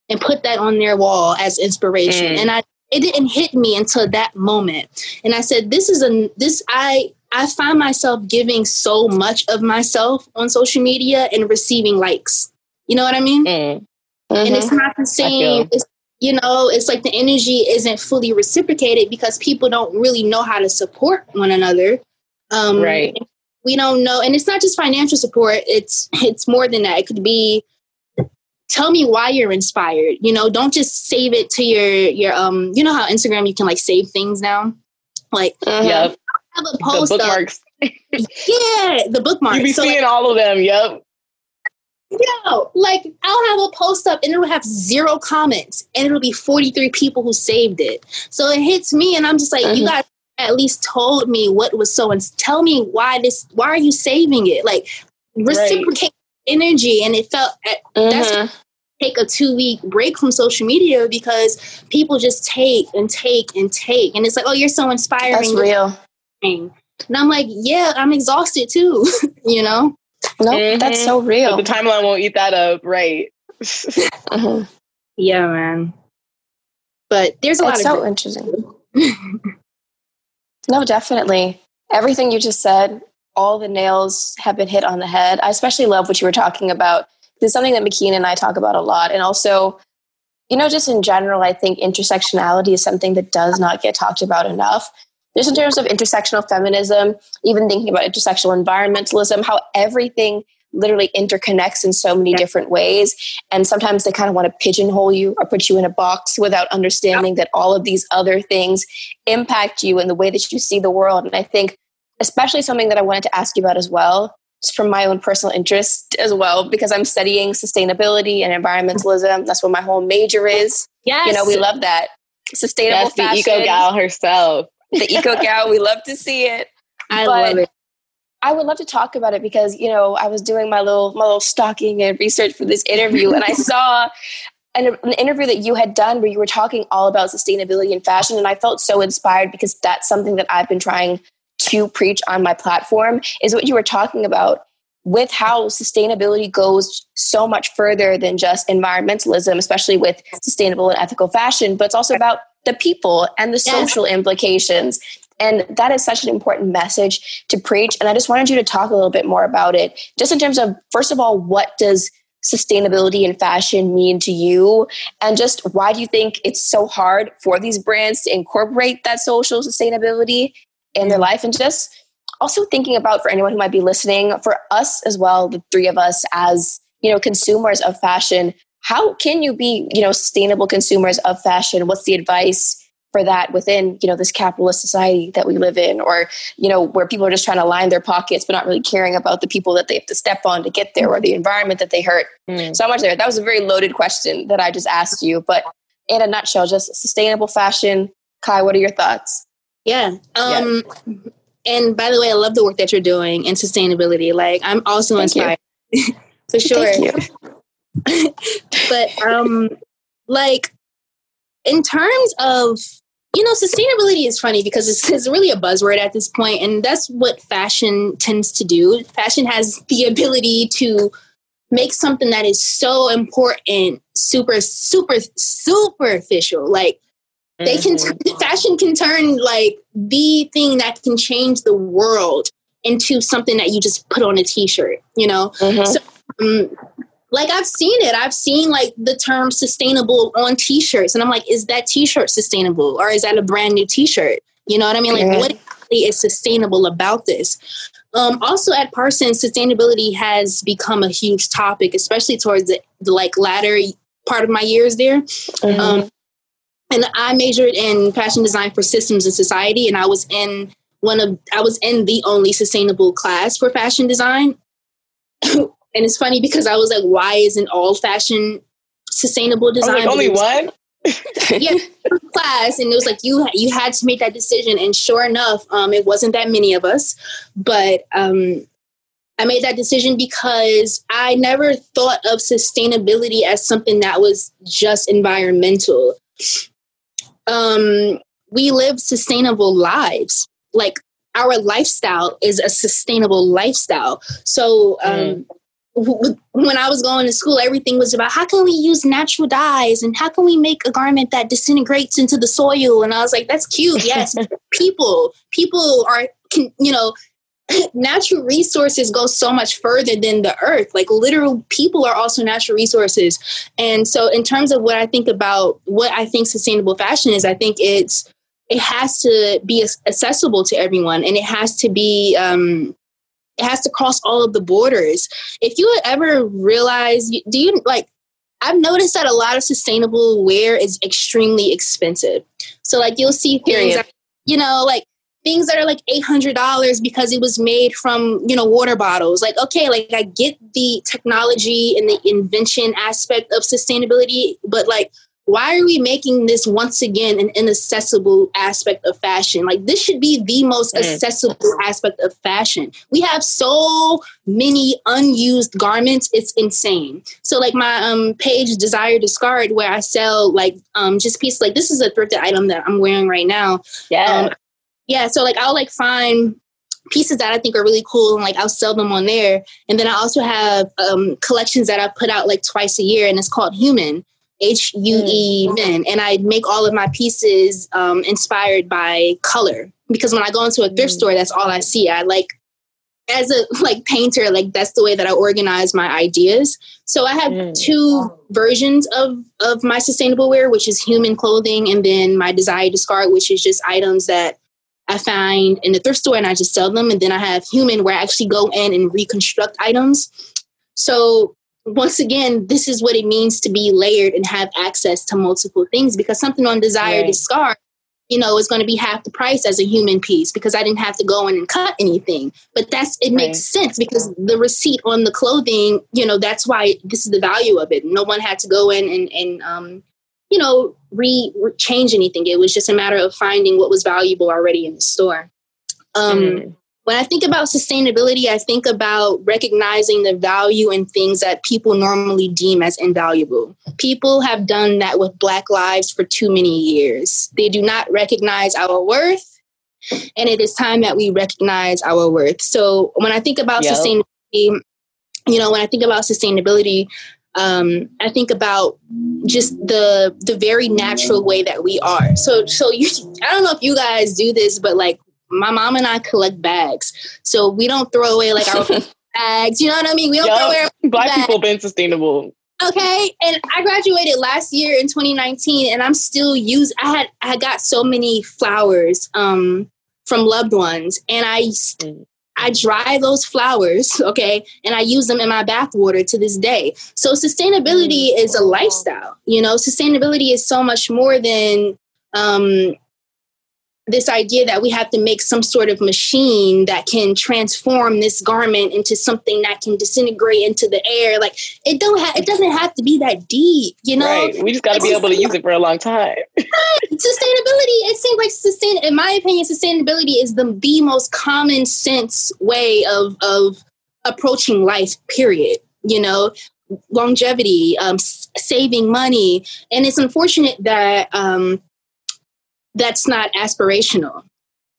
and put that on their wall as inspiration. Mm. And I it didn't hit me until that moment and i said this is a this i I find myself giving so much of myself on social media and receiving likes. You know what I mean? Mm. And it's not the same. It's, you know, it's like the energy isn't fully reciprocated because people don't really know how to support one another. Um, Right. We don't know, and it's not just financial support. It's it's more than that. It could be tell me why you're inspired. You know, don't just save it to your your um. You know how Instagram you can like save things now, like Yep. have a The post up. bookmarks. Yeah, the bookmarks. You be So, seeing like, all of them. Yep. Yo, like I'll have a post up and it'll have zero comments and it'll be 43 people who saved it. So it hits me and I'm just like, you Mhm. guys at least told me what was so and tell me why this why are you saving it? Like reciprocate energy and it felt eh, that's Mhm. take a two week break from social media because people just take and take and take and it's like, oh you're so inspiring. That's real. And I'm like, yeah, I'm exhausted too, you know? No, that's Mhm. so real. But the timeline won't eat that up. Right. Mhm. Yeah, man. But there's a lot It's of so interesting. No, definitely. Everything you just said, all the nails have been hit on the head. I especially love what you were talking about. This is something that McKean and I talk about a lot. And also, you know, just in general, I think intersectionality is something that does not get talked about enough. Just in terms of intersectional feminism, even thinking about intersectional environmentalism, how everything literally interconnects in so many different ways. And sometimes they kind of want to pigeonhole you or put you in a box without understanding that all of these other things impact you in the way that you see the world. And I think, especially something that I wanted to ask you about as well, just from my own personal interest as well, because I'm studying sustainability and environmentalism. That's what my whole major is. Yes. You know, we love that. Sustainable That's the fashion. eco gal herself. The eco gal. We love to see it. I But love it. I would love to talk about it because you know I was doing my little my little stalking and research for this interview, and I saw an, an interview that you had done where you were talking all about sustainability and fashion, and I felt so inspired because that's something that I've been trying to preach on my platform. Is what you were talking about with how sustainability goes so much further than just environmentalism, especially with sustainable and ethical fashion, but it's also about the people and the Yes. social implications. And that is such an important message to preach. And I just wanted you to talk a little bit more about it, just in terms of, first of all, what does sustainability and fashion mean to you? And just why do you think it's so hard for these brands to incorporate that social sustainability in their life? And just also thinking about for anyone who might be listening, for us as well, the three of us as, you know, consumers of fashion, how can you be, you know, sustainable consumers of fashion? What's the advice? for that within you know this capitalist society that we live in or you know where people are just trying to line their pockets but not really caring about the people that they have to step on to get there or the environment that they hurt Mm. so much there that was a very loaded question that i just asked you but in a nutshell just sustainable fashion Kye what are your thoughts Yeah. Um and by the way, I love the work that you're doing in sustainability. Like I'm also Thank inspired. For sure. But um like in terms of you know sustainability is funny because it's, it's really a buzzword at this point and that's what fashion tends to do fashion has the ability to make something that is so important super super super superficial like they can Mhm. fashion can turn like the thing that can change the world into something that you just put on a t-shirt you know Mhm. so um, like I've seen it. I've seen like the term sustainable on t-shirts and I'm like, is that t-shirt sustainable or is that a brand new t-shirt? You know what I mean? Like Yeah. what exactly is sustainable about this? Um, also at Parsons, sustainability has become a huge topic, especially towards the, the like latter part of my years there. Mhm. Um, and I majored in fashion design for systems and society, and I was in one of I was in the only sustainable class for fashion design. And it's funny because I was like, why isn't all fashion sustainable design? like, only one? yeah, class, and it was like you you had to make that decision. And sure enough, um, it wasn't that many of us, but um, I made that decision because I never thought of sustainability as something that was just environmental. Um, we live sustainable lives, like our lifestyle is a sustainable lifestyle. So. Um, w- when I was going to school, everything was about how can we use natural dyes and how can we make a garment that disintegrates into the soil. And I was like, that's cute. Yes, people, people are can, you know, natural resources go so much further than the earth. Like literal people are also natural resources. And so in terms of what I think about what I think sustainable fashion is, I think it's it has to be accessible to everyone and it has to be um it has to cross all of the borders. If you ever realize do you like I've noticed that a lot of sustainable wear is extremely expensive. So like you'll see things that, you know, like things that are like $800 because it was made from you know water bottles like okay like i get the technology and the invention aspect of sustainability but like why are we making this once again an inaccessible aspect of fashion? Like this should be the most accessible aspect of fashion. We have so many unused garments, it's insane. So like my um page Desire Discard where I sell like um just pieces like this is a thrifted item that I'm wearing right now. Yeah. Um, yeah, so like I'll like find pieces that I think are really cool and like I'll sell them on there. And then I also have um collections that I put out like twice a year and it's called Human H U E mm. Men, and I make all of my pieces um, inspired by color because when I go into a thrift mm. store, that's all I see. I like as a like painter, like that's the way that I organize my ideas. So I have mm. two versions of of my sustainable wear, which is human clothing, and then my desire discard, which is just items that I find in the thrift store and I just sell them. And then I have human where I actually go in and reconstruct items. So once again, this is what it means to be layered and have access to multiple things because something on Desire right. Discard, you know, is going to be half the price as a human piece because I didn't have to go in and cut anything. But that's it right. makes sense because the receipt on the clothing, you know, that's why this is the value of it. No one had to go in and, and um, you know, re, re change anything. It was just a matter of finding what was valuable already in the store. Um, mm when I think about sustainability, I think about recognizing the value in things that people normally deem as invaluable. People have done that with Black lives for too many years. They do not recognize our worth, and it is time that we recognize our worth. So when I think about yep. sustainability, you know, when I think about sustainability, um, I think about just the the very natural way that we are. So so you I don't know if you guys do this, but like my mom and I collect bags. So we don't throw away like our bags. You know what I mean? We don't yep. throw away Black bags. people been sustainable. Okay. And I graduated last year in 2019 and I'm still use I had I got so many flowers um from loved ones and I mm. I dry those flowers, okay, and I use them in my bath water to this day. So sustainability mm. is a lifestyle. You know, sustainability is so much more than um this idea that we have to make some sort of machine that can transform this garment into something that can disintegrate into the air. Like it don't have it doesn't have to be that deep you know? Right. we just got to be able to use it for a long time. Right. sustainability it seems like sustain in my opinion sustainability is the the most common sense way of of approaching life period you know? Longevity um, saving money. And it's unfortunate that um, that's not aspirational.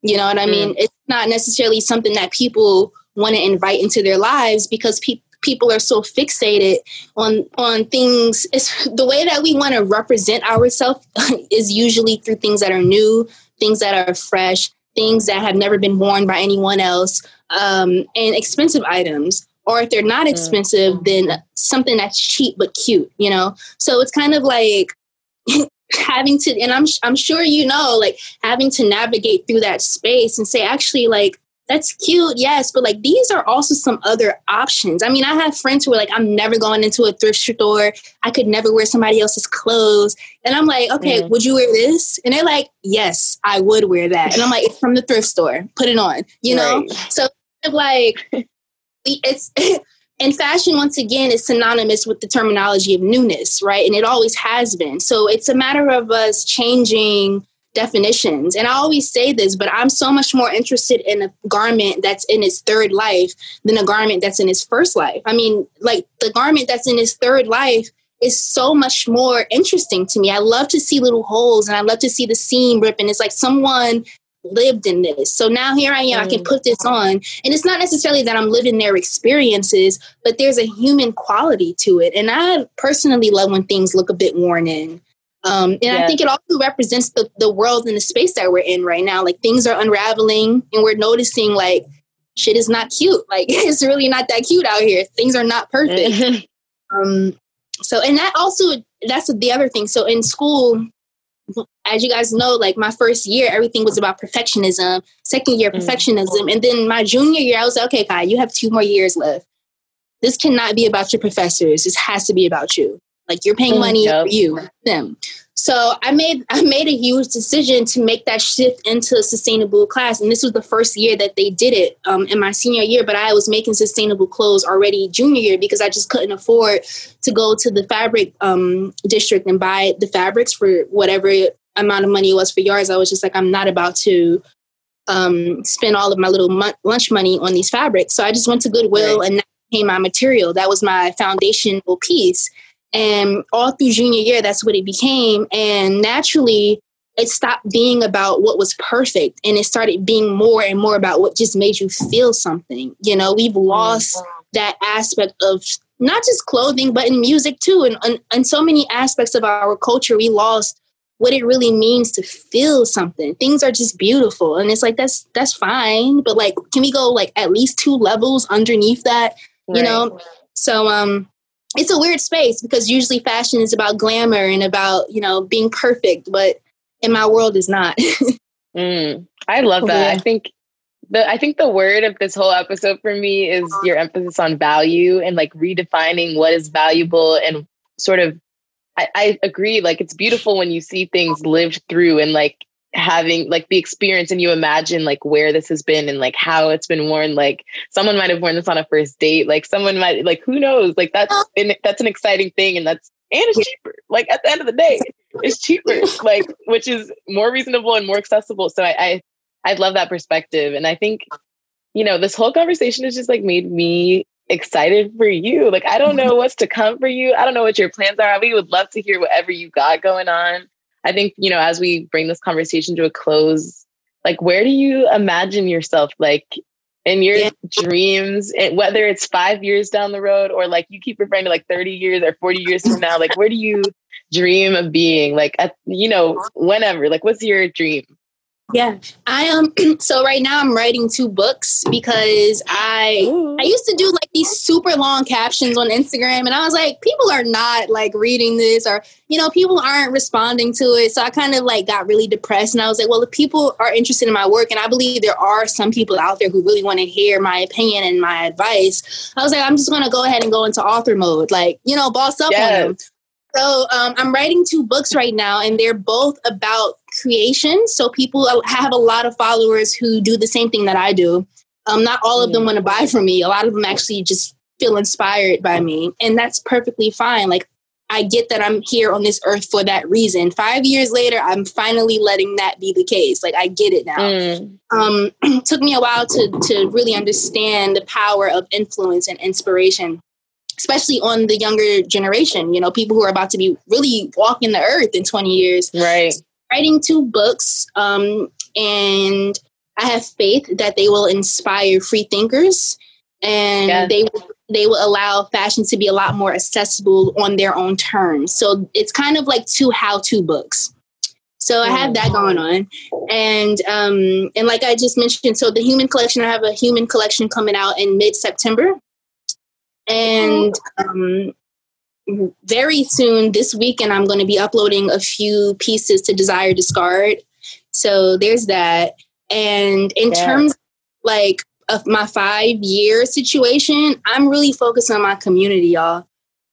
You know what I mean? Mm. It's not necessarily something that people want to invite into their lives because people people are so fixated on on things it's the way that we want to represent ourselves is usually through things that are new things that are fresh things that have never been worn by anyone else um, and expensive items or if they're not mm. expensive mm. then something that's cheap but cute you know so it's kind of like having to and I'm I'm sure you know like having to navigate through that space and say actually like that's cute yes but like these are also some other options. I mean i have friends who are like i'm never going into a thrift store. I could never wear somebody else's clothes. And i'm like okay mm. would you wear this? And they're like yes i would wear that. And i'm like it's from the thrift store. Put it on you know? Right. so like it's and fashion once again is synonymous with the terminology of newness right and it always has been so it's a matter of us changing definitions and i always say this but i'm so much more interested in a garment that's in its third life than a garment that's in its first life i mean like the garment that's in its third life is so much more interesting to me. I love to see little holes and I love to see the seam rip. And it's like someone lived in this. So now here I am. I can mm. put this on. And it's not necessarily that I'm living their experiences, but there's a human quality to it. And I personally love when things look a bit worn in. Um, and yeah. I think it also represents the, the world and the space that we're in right now. Like things are unraveling and we're noticing like shit is not cute. Like it's really not that cute out here. Things are not perfect. um, so, and that also, that's the other thing. So in school, as you guys know, like my first year, everything was about perfectionism. Second year, mm. perfectionism. And then my junior year, I was like, okay, Kye, you have two more years left. This cannot be about your professors. This has to be about you. Like you're paying mm, money yep. for you, them. So I made I made a huge decision to make that shift into a sustainable class, and this was the first year that they did it um, in my senior year. But I was making sustainable clothes already junior year because I just couldn't afford to go to the fabric um, district and buy the fabrics for whatever amount of money it was for yards. I was just like, I'm not about to um, spend all of my little lunch money on these fabrics. So I just went to Goodwill right. and that became my material. That was my foundational piece. And all through junior year, that's what it became. And naturally, it stopped being about what was perfect and it started being more and more about what just made you feel something. You know, we've lost that aspect of not just clothing, but in music too. And, and, and so many aspects of our culture, we lost what it really means to feel something. Things are just beautiful. And it's like that's that's fine. But like can we go like at least two levels underneath that? You right. know? So um it's a weird space because usually fashion is about glamour and about you know being perfect but in my world is not mm, i love that yeah. i think the i think the word of this whole episode for me is your emphasis on value and like redefining what is valuable and sort of I, I agree like it's beautiful when you see things lived through and like having like the experience and you imagine like where this has been and like how it's been worn like someone might have worn this on a first date like someone might like who knows? Like that's oh. an, that's an exciting thing and that's and it's cheaper. Like at the end of the day it's cheaper like which is more reasonable and more accessible. So I, I i love that perspective and i think you know this whole conversation has just like made me excited for you. Like i don't mm-hmm. know what's to come for you. I don't know what your plans are. We would love to hear whatever you got going on I think, you know, as we bring this conversation to a close, like where do you imagine yourself like in your yeah. dreams, whether it's five years down the road or like you keep referring to like 30 years or 40 years from now, like where do you dream of being? Like, at, you know, whenever, like what's your dream? Yeah, I am. Um, so right now I'm writing two books because I Ooh. I used to do like these super long captions on Instagram, and I was like, people are not like reading this, or you know, people aren't responding to it. So I kind of like got really depressed, and I was like, well, if people are interested in my work, and I believe there are some people out there who really want to hear my opinion and my advice, I was like, I'm just gonna go ahead and go into author mode, like you know, boss up yes. on them. So um, I'm writing two books right now, and they're both about creation. So people have a lot of followers who do the same thing that I do. Um, not all of them want to buy from me. A lot of them actually just feel inspired by me, and that's perfectly fine. Like I get that I'm here on this earth for that reason. Five years later, I'm finally letting that be the case. Like I get it now. Mm. Um, took me a while to to really understand the power of influence and inspiration especially on the younger generation, you know, people who are about to be really walking the earth in 20 years. Right. Writing two books, um, and I have faith that they will inspire free thinkers and yeah. they they will allow fashion to be a lot more accessible on their own terms. So it's kind of like two how-to books. So I have that going on, and um, and like I just mentioned, so the human collection, I have a human collection coming out in mid September, and um, very soon this weekend, I'm going to be uploading a few pieces to Desire Discard. So there's that. And in yeah. terms like of my five year situation, I'm really focused on my community, y'all.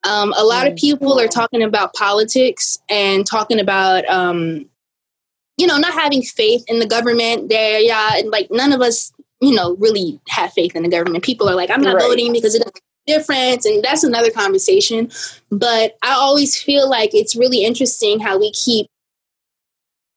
Um, a lot of people are talking about politics and talking about, um, you know, not having faith in the government. There, yeah, and like none of us, you know, really have faith in the government. People are like, I'm not right. voting because it doesn't difference and that's another conversation. But i always feel like it's really interesting how we keep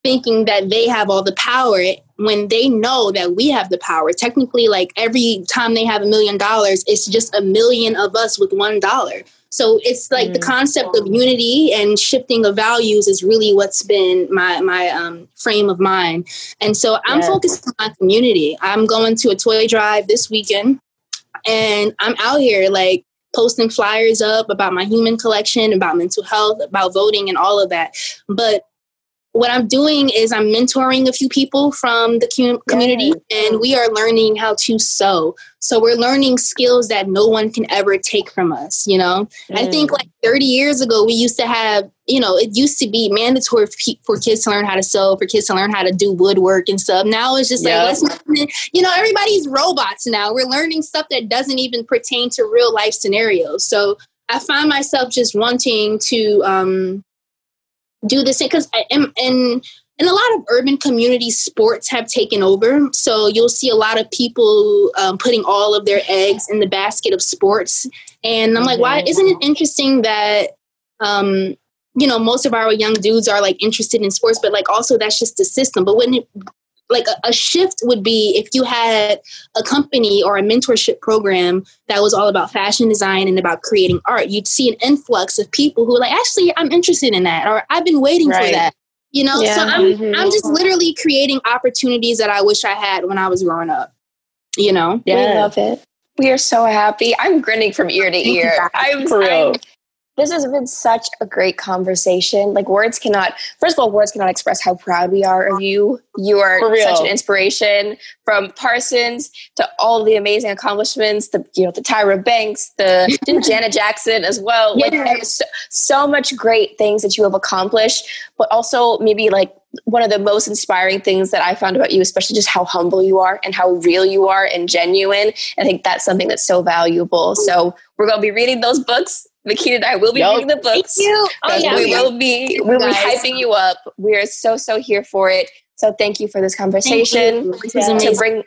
thinking that they have all the power when they know that we have the power. Technically like every time they have a million dollars it's just a million of us with one dollar. So it's like mm. the concept of unity and shifting of values is really what's been my my um, frame of mind. And so i'm yes. focused on my community. I'm going to a toy drive this weekend and I'm out here like posting flyers up about my human collection, about mental health, about voting, and all of that. But what I'm doing is I'm mentoring a few people from the community, yes. and we are learning how to sew. So we're learning skills that no one can ever take from us. You know, mm. I think like 30 years ago, we used to have, you know, it used to be mandatory for kids to learn how to sew, for kids to learn how to do woodwork and stuff. Now it's just yep. like, let's, you know, everybody's robots now. We're learning stuff that doesn't even pertain to real life scenarios. So I find myself just wanting to um, do this because in, in in a lot of urban communities, sports have taken over. So you'll see a lot of people um, putting all of their eggs in the basket of sports. And I'm like, why mm-hmm. isn't it interesting that, um, you know, most of our young dudes are like interested in sports, but like also that's just the system. But when it, like a, a, shift would be if you had a company or a mentorship program that was all about fashion design and about creating art you'd see an influx of people who are like actually i'm interested in that or i've been waiting right. for that you know yeah. so i'm mm-hmm. i'm just literally creating opportunities that i wish i had when i was growing up you know yeah. we love it we are so happy i'm grinning from ear to ear i'm, I'm this has been such a great conversation. Like words cannot, first of all, words cannot express how proud we are of you. You are such an inspiration from Parsons to all the amazing accomplishments, the, you know, the Tyra Banks, the Janet Jackson as well. Like so, so much great things that you have accomplished, but also maybe like one of the most inspiring things that I found about you, especially just how humble you are and how real you are and genuine. I think that's something that's so valuable. So we're going to be reading those books Makeen and I will be yep. reading the books. Thank you. Oh, yeah. We will be we'll be hyping you up. We are so so here for it. So thank you for this conversation. Yeah. To bring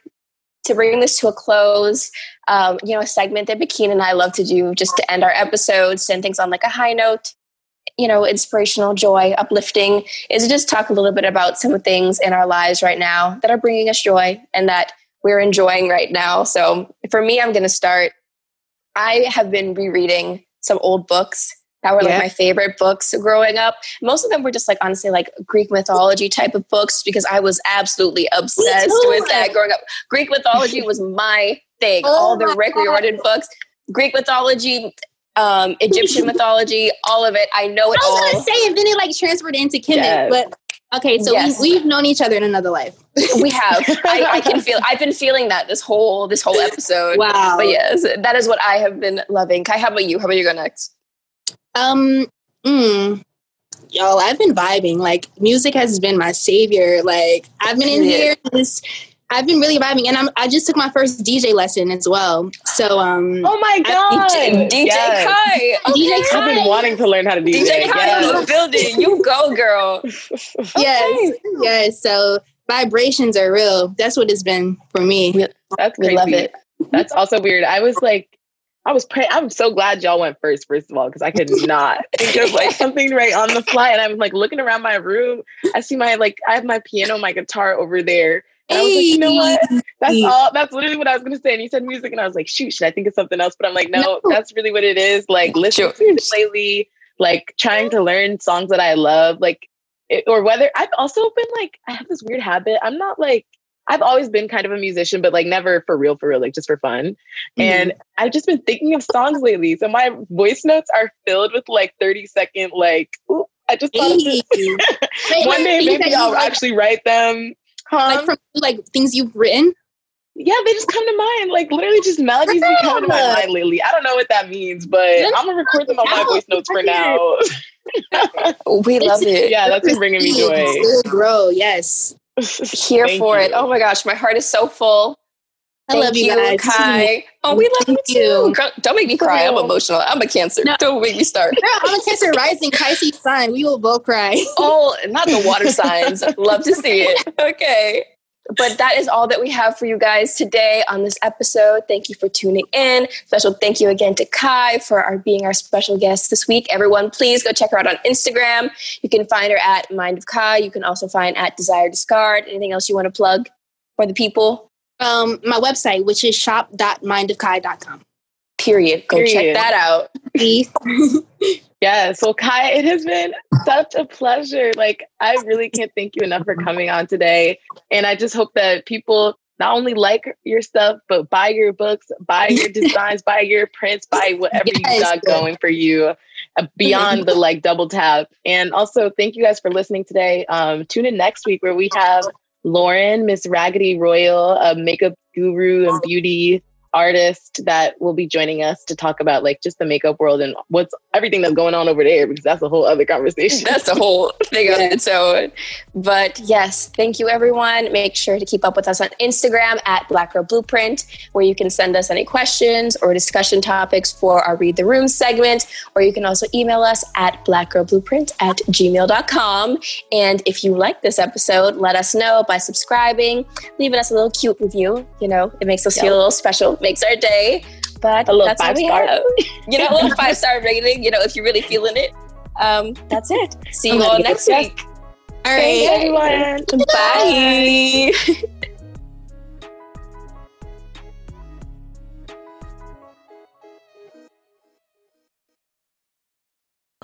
to bring this to a close, um, you know, a segment that Makeen and I love to do just to end our episodes, send things on like a high note, you know, inspirational, joy, uplifting, is just talk a little bit about some of things in our lives right now that are bringing us joy and that we're enjoying right now. So for me, I'm going to start. I have been rereading some old books that were like yeah. my favorite books growing up. Most of them were just like honestly like Greek mythology type of books because I was absolutely obsessed with that growing up. Greek mythology was my thing. Oh all the Rick Riordan books, Greek mythology, um, Egyptian mythology, all of it. I know it I was all. gonna say, and then it like transferred into Kemet, yes. but okay, so yes. we, have known each other in another life. we have. I, I, can feel. I've been feeling that this whole this whole episode. Wow. But yes, that is what I have been loving. Kye, how about you? How about you go next? Um. Mm, yo, I've been vibing. Like music has been my savior. Like I've been in here this I've been really vibing, and I'm, I just took my first DJ lesson as well. So, um, oh my god, DJ, DJ yes. Kye, okay. DJ Kye. I've been wanting to learn how to DJ. DJ Kye yes. in the building, you go, girl. yes, yes. So vibrations are real. That's what it's been for me. That's crazy. We love it. That's also weird. I was like, I was praying. I'm so glad y'all went first, first of all, because I could not think of like something right on the fly. And I'm like looking around my room. I see my like I have my piano, my guitar over there. And I was like, you know what? That's all. That's literally what I was going to say. And you said music, and I was like, shoot, should I think of something else? But I'm like, no, no. that's really what it is. Like, listen sure. lately, like trying to learn songs that I love, like, it, or whether I've also been like, I have this weird habit. I'm not like, I've always been kind of a musician, but like never for real, for real, like just for fun. Mm-hmm. And I've just been thinking of songs lately. So my voice notes are filled with like 30 second, like, I just thought of this. One day maybe I'll actually write them Huh? Like from like things you've written? Yeah, they just come to mind. Like literally just melodies that come to my mind lately. I don't know what that means, but I'm gonna record them on my voice notes for now. we love it. Yeah, that's been bringing me joy. Grow, yes. Here for you. it. Oh my gosh, my heart is so full. I Thank love you, guys. Kye. Oh, we love Thank you too. Don't make me cry. I'm emotional. I'm a cancer. No. Don't make me start. Girl, I'm a cancer rising Pisces sign. We will both cry. oh, not the water signs. love to see it. Okay. But that is all that we have for you guys today on this episode. Thank you for tuning in. Special thank you again to Kye for our being our special guest this week. Everyone, please go check her out on Instagram. You can find her at Mind of Kye. You can also find at Desire Discard. Anything else you want to plug for the people? Um, my website, which is shop.mindofkye.com. Period. Go Period. check that out. yes. So Kye, it has been such a pleasure. Like I really can't thank you enough for coming on today. And I just hope that people not only like your stuff, but buy your books, buy your designs, buy your prints, buy whatever yes. you got going for you uh, beyond the like double tap. And also, thank you guys for listening today. Um, tune in next week where we have Lauren, Miss Raggedy Royal, a makeup guru and oh. beauty artist that will be joining us to talk about like just the makeup world and what's everything that's going on over there because that's a whole other conversation. That's a whole thing on its own. But yes, thank you everyone. Make sure to keep up with us on Instagram at Black Girl Blueprint, where you can send us any questions or discussion topics for our Read the Room segment, or you can also email us at blackgirlblueprint at gmail.com. And if you like this episode, let us know by subscribing, leaving us a little cute review. You know, it makes us yep. feel a little special makes our day. But a that's all we star. have. You know, a little five star rating, you know, if you're really feeling it. Um, that's it. See you all next week. All right, everyone. Bye.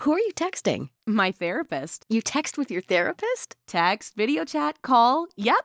Who are you texting? My therapist. You text with your therapist? Text, video chat, call. Yep.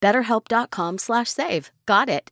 Betterhelp.com slash save. Got it.